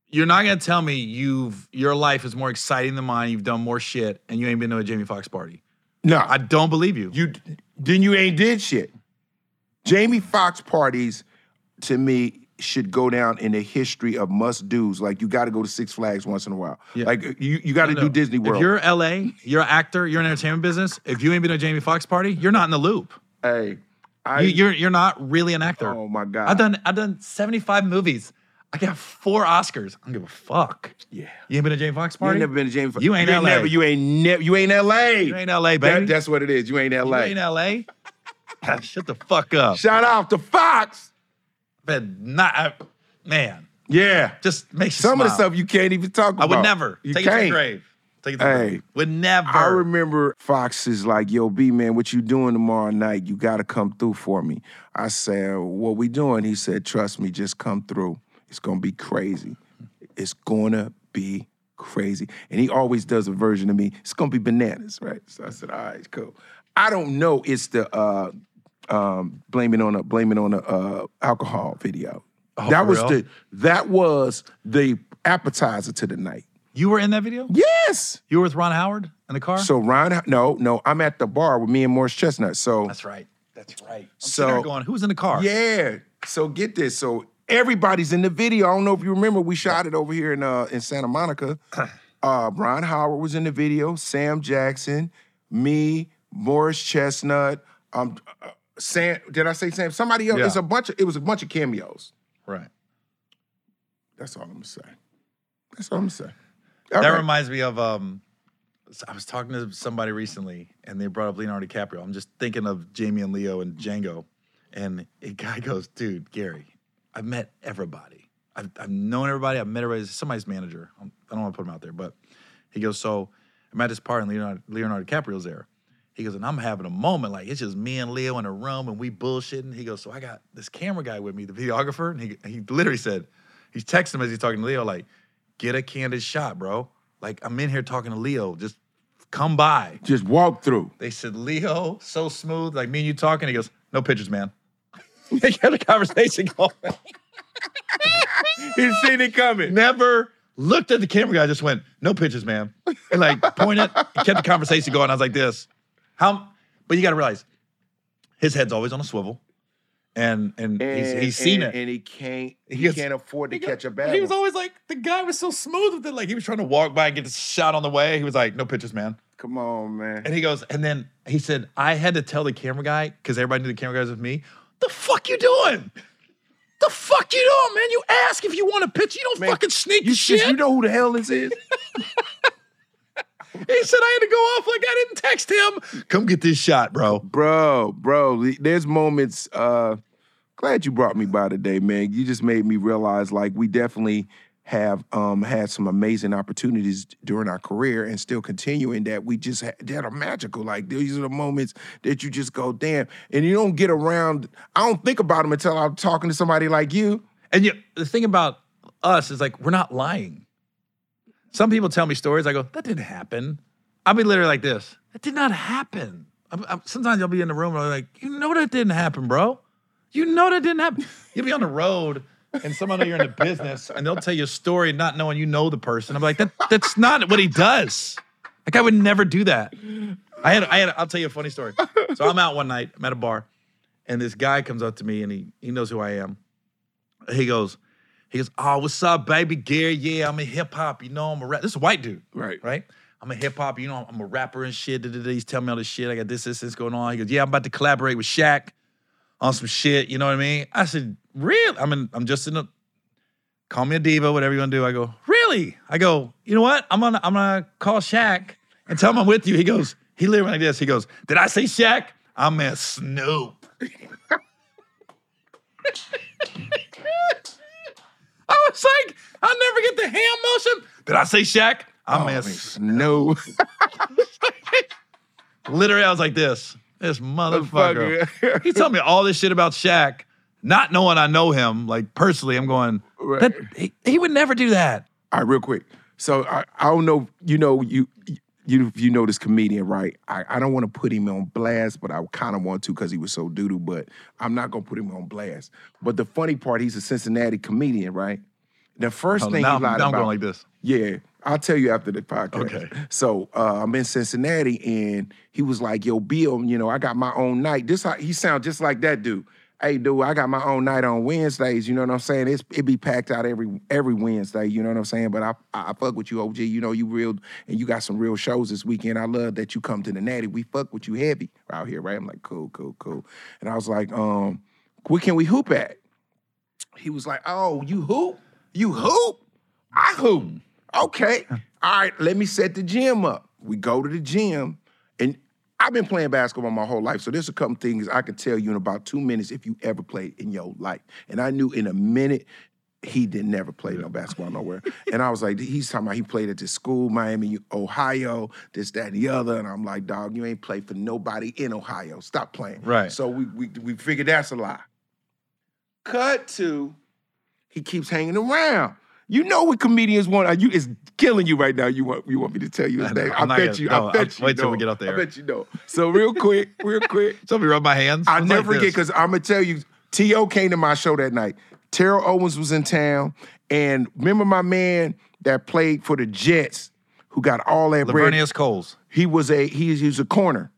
You're not gonna tell me you've your life is more exciting than mine. You've done more shit, and you ain't been to a Jamie Foxx party. No, I don't believe you. you then you ain't did shit. Jamie Foxx parties to me should go down in the history of must do's. Like you got to go to Six Flags once in a while. Yeah. Like you you got to No, do. Disney World. If you're LA, you're an actor, you're in entertainment business. If you ain't been to a Jamie Foxx party, you're not in the loop. hey, I You, you're you're not really an actor. oh my god. I've done I've done 75 movies. I got four Oscars. I don't give a fuck. yeah. You ain't been to a Jamie Foxx You party? ain't never been to Jamie Foxx. You ain't LA. never. You ain't never. You ain't LA. You ain't LA, That- baby. that's what it is. You ain't LA. You ain't LA. Shut the fuck up. Shout out to Foxx. But not I, man. Yeah. Just makes Some of the stuff you can't even talk about. I would never You take it to the can't. grave. Take it to the Hey, grave. Would never. I remember Foxx is like, "Yo, B man, what you doing tomorrow night? You got to come through for me." I said, "What we doing?" He said, "Trust me, just come through. It's gonna be crazy. It's gonna be crazy." And he always does a version of me. It's gonna be bananas, right? So I said, "All right, cool." I don't know. It's the uh, um, blaming on a blaming on a uh, alcohol video. Oh, that was real? the that was the appetizer to the night. You were in that video? Yes. You were with Ron Howard in the car? So Ron, no, no, I'm at the bar with me and Morris Chestnut. So That's right. That's right. I'm So- going, who's in the car? yeah, so get this. So everybody's in the video. I don't know if you remember, we shot it over here in uh, in Santa Monica. Uh, Ron Howard was in the video. Sam Jackson, me, Morris Chestnut. Um, uh, Sam. Did I say Sam? Somebody else. Yeah. It's a bunch of. It was a bunch of cameos. Right. That's all I'm gonna say. That's all I'm gonna say. All that right. reminds me of um I was talking to somebody recently and they brought up Leonardo DiCaprio. I'm just thinking of Jamie and Leo and Django. And a guy goes, dude, Gary, I've met everybody. I've, I've known everybody. I've met everybody. Somebody's manager. I'm- I don't want to put him out there, but he goes, so I'm at this party and Leonardo, Leonardo DiCaprio's there. He goes, and I'm having a moment like it's just me and Leo in a room and we bullshitting. He goes, so I got this camera guy with me, the videographer, and he he literally said, he's texting him as he's talking to Leo, like, get a candid shot, bro. Like I'm in here talking to Leo, just come by. Just walk through. They said, Leo, so smooth, like me and you talking. He goes, no pictures, man. they kept the conversation going. he's seen it coming. Never looked at the camera guy, just went, no pictures, man. And like pointed, he kept the conversation going. I was like this. How but you gotta realize his head's always on a swivel. And and, he's, he's seen and- it. and he can't. He, He gets- can't afford to catch a bad He was always like, the guy was so smooth with it. Like he was trying to walk by and get the shot on the way. He was like, no pitches, man. Come on, man. And he goes, and then he said, I had to tell the camera guy, because everybody knew the camera guy was with me, the fuck you doing? The fuck you doing, man? You ask if you want a pitch. You don't Man, fucking sneak you, shit. you know who the hell this is? he said I had to go off like I didn't text him. Come get this shot, bro. bro, bro. There's moments. uh Glad you brought me by today, man. You just made me realize, like, we definitely have um had some amazing opportunities during our career, and still continuing that. We just ha- that are magical. Like these are the moments that you just go, damn, and you don't get around. I don't think about them until I'm talking to somebody like you. And you, the thing about us is like, we're not lying. Some people tell me stories. I go, that didn't happen. I'll be literally like this. That did not happen. I'm, I'm- sometimes I'll be in the room and I'm like, you know that didn't happen, bro. You know that didn't happen. You'll be on the road and someone you're in the business and they'll tell you a story not knowing you know the person. I'm like, that that's not what he does. Like I would never do that. I had I had I'll tell you a funny story. So I'm out one night, I'm at a bar, and this guy comes up to me and he he knows who I am. He goes, he goes, oh, what's up, baby? Gary, yeah, I'm a hip hop, you know, I'm a rap. This is a white dude, Right. right? I'm a hip hop, you know, I'm a rapper and shit. He's telling me all this shit. I got this, this, this going on. He goes, yeah, I'm about to collaborate with Shaq on some shit. You know what I mean? I said, really? I mean, I'm just in a call me a diva, whatever you want to do. I go, really? I go, you know what? I'm gonna I'm gonna call Shaq and tell him I'm with you. He goes, he literally like this. He goes, did I say Shaq? I meant Snoop. I was like, I'll never get the hand motion. Did I say Shaq? I oh, meant Snoop. No, Literally, I was like this. This motherfucker. He told me all this shit about Shaq, not knowing I know him, like personally. I'm going, Right. that he, he would never do that. All right, real quick. So I, I don't know. You know, you you you know this comedian, right? I, I don't want to put him on blast, but I kind of want to because he was so doodoo. But I'm not gonna put him on blast. But the funny part, he's a Cincinnati comedian, right? The first Oh, thing now, he lied now I'm going like this. yeah, I'll tell you after the podcast. Okay. So uh, I'm in Cincinnati, and he was like, "Yo, Bill, you know, I got my own night." This how he sound just like that dude. Hey, dude, I got my own night on Wednesdays. You know what I'm saying? It's, it be packed out every every Wednesday. You know what I'm saying? But I, I fuck with you, OG. You know you real, and you got some real shows this weekend. I love that you come to the Natty. We fuck with you heavy out here, right? I'm like, cool, cool, cool. And I was like, um, where can we hoop at? He was like, oh, you hoop? You hoop? I hoop. Okay. All right, let me set the gym up. We go to the gym, I've been playing basketball my whole life. So there's a couple things I can tell you in about two minutes if you ever played in your life. And I knew in a minute he didn't never play no basketball nowhere. and I was like, he's talking about he played at this school, Miami, Ohio, this, that, and the other. And I'm like, dog, you ain't played for nobody in Ohio. Stop playing. Right. So we we we figured that's a lie. Cut to he keeps hanging around. You know what comedians want? You it's killing you right now. You want you want me to tell you his I name? I bet gonna- you. no, I bet I'll you. wait till we get off the I bet you know. So real quick, real quick. Somebody rub my hands. I never like forget because I'm gonna tell you, T.O. came to my show that night. Terrell Owens was in town, and remember my man that played for the Jets, who got all that bread. Laveranues Coles, He was a he, he was a corner.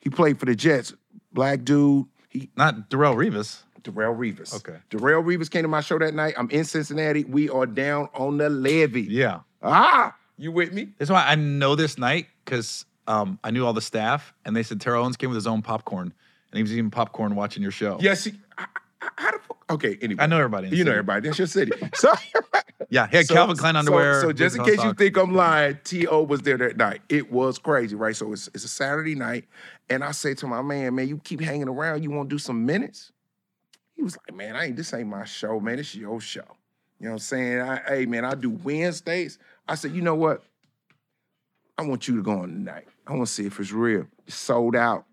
He played for the Jets. Black dude. He not Darrelle Revis. Darrell Reeves. Okay. Darrell Reeves came to my show that night. I'm in Cincinnati. We are down on the levee. Yeah. Ah, you with me? That's why I know this night because um, I knew all the staff, and they said Terrell Owens came with his own popcorn, and he was eating popcorn watching your show. Yes. He, I- I- how the fuck? Okay. Anyway, I know everybody. in the You know everybody. That's your city. So Yeah, he had So- Calvin Klein underwear. So, just in case you think I'm lying, T.O. was there that night. It was crazy, right? So it's, it's a Saturday night. And I say to my man, man, you keep hanging around, you want to do some minutes? He was like, man, I ain't this ain't my show, man. This your show. You know what I'm saying? I, hey, man, I do Wednesdays. I said, you know what? I want you to go on tonight. I want to see if it's real. It's sold out.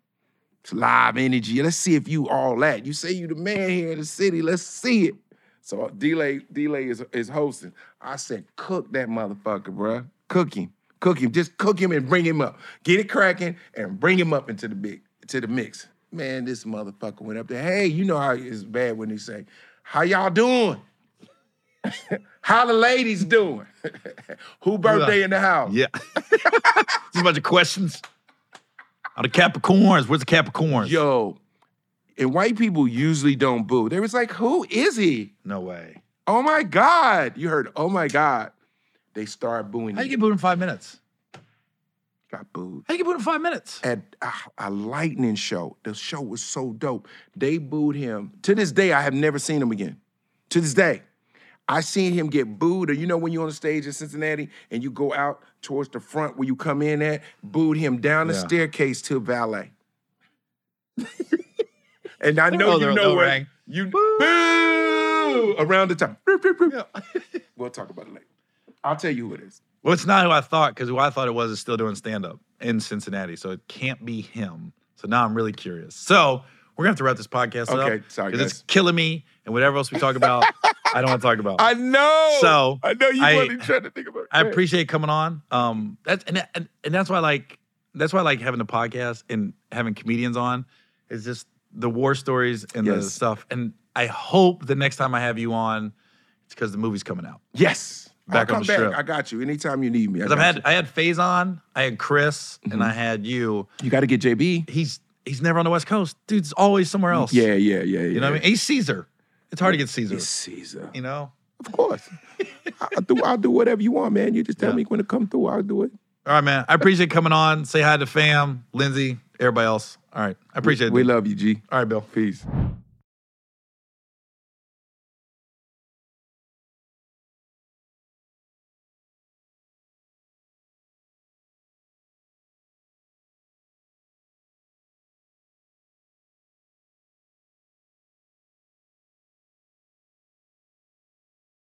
It's live energy. Let's see if you all that. You say you the man here in the city. Let's see it. So uh, Delay, Delay is, is hosting. I said, cook that motherfucker, bruh. Cook him. Cook him. Just cook him and bring him up. Get it cracking and bring him up into the big, to the mix. Man, this motherfucker went up there. Hey, you know how it's bad when they say, how y'all doing? how the ladies doing? Who birthday in the house? Yeah. Just a bunch of questions. Are the Capricorns? Where's the Capricorns? Yo, and white people usually don't boo. They was like, who is he? No way. Oh my God. You heard, oh my God. They start booing How you you. get booed in five minutes? Got booed. How you get booed in five minutes? At a, a lightning show. The show was so dope. They booed him. To this day, I have never seen him again. To this day. I seen him get booed, or you know when you're on the stage in Cincinnati and you go out towards the front where you come in at, booed him down the Yeah. staircase to valet. and I know Oh, you know they'll what rang. you boo around the time. we'll talk about it later. I'll tell you who it is. Well, it's not who I thought because who I thought it was is still doing stand up in Cincinnati. So it can't be him. So now I'm really curious. So we're going to have to wrap this podcast Okay, up. sorry, 'cause It's killing me. And whatever else we talk about, I don't want to talk about. I know. So, I know you I- wasn't trying to think about it. I appreciate coming on. Um, that's and, and and that's why I like that's why I like having the podcast and having comedians on. Is just the war stories and the stuff. And I hope the next time I have you on, it's because the movie's coming out. Yes. Back I'll on come the back. strip. I got you. Anytime you need me. I Because I've got had I had Faizon, I had Chris, and mm-hmm. I had you. you. You got to get JB. He's he's never on the West Coast. Dude's always somewhere mm, else. Yeah, yeah, yeah, yeah. You know what I mean? He's Caesar. It's hard to get Caesar. It's Caesar. You know? Of course. I'll do, I'll do whatever you want, man. You just tell Yeah. me when to come through. I'll do it. All right, man. I appreciate coming on. Say hi to fam, Lindsay, everybody else. All right. I appreciate it. We dude. love you, G. All right, Bill. Peace.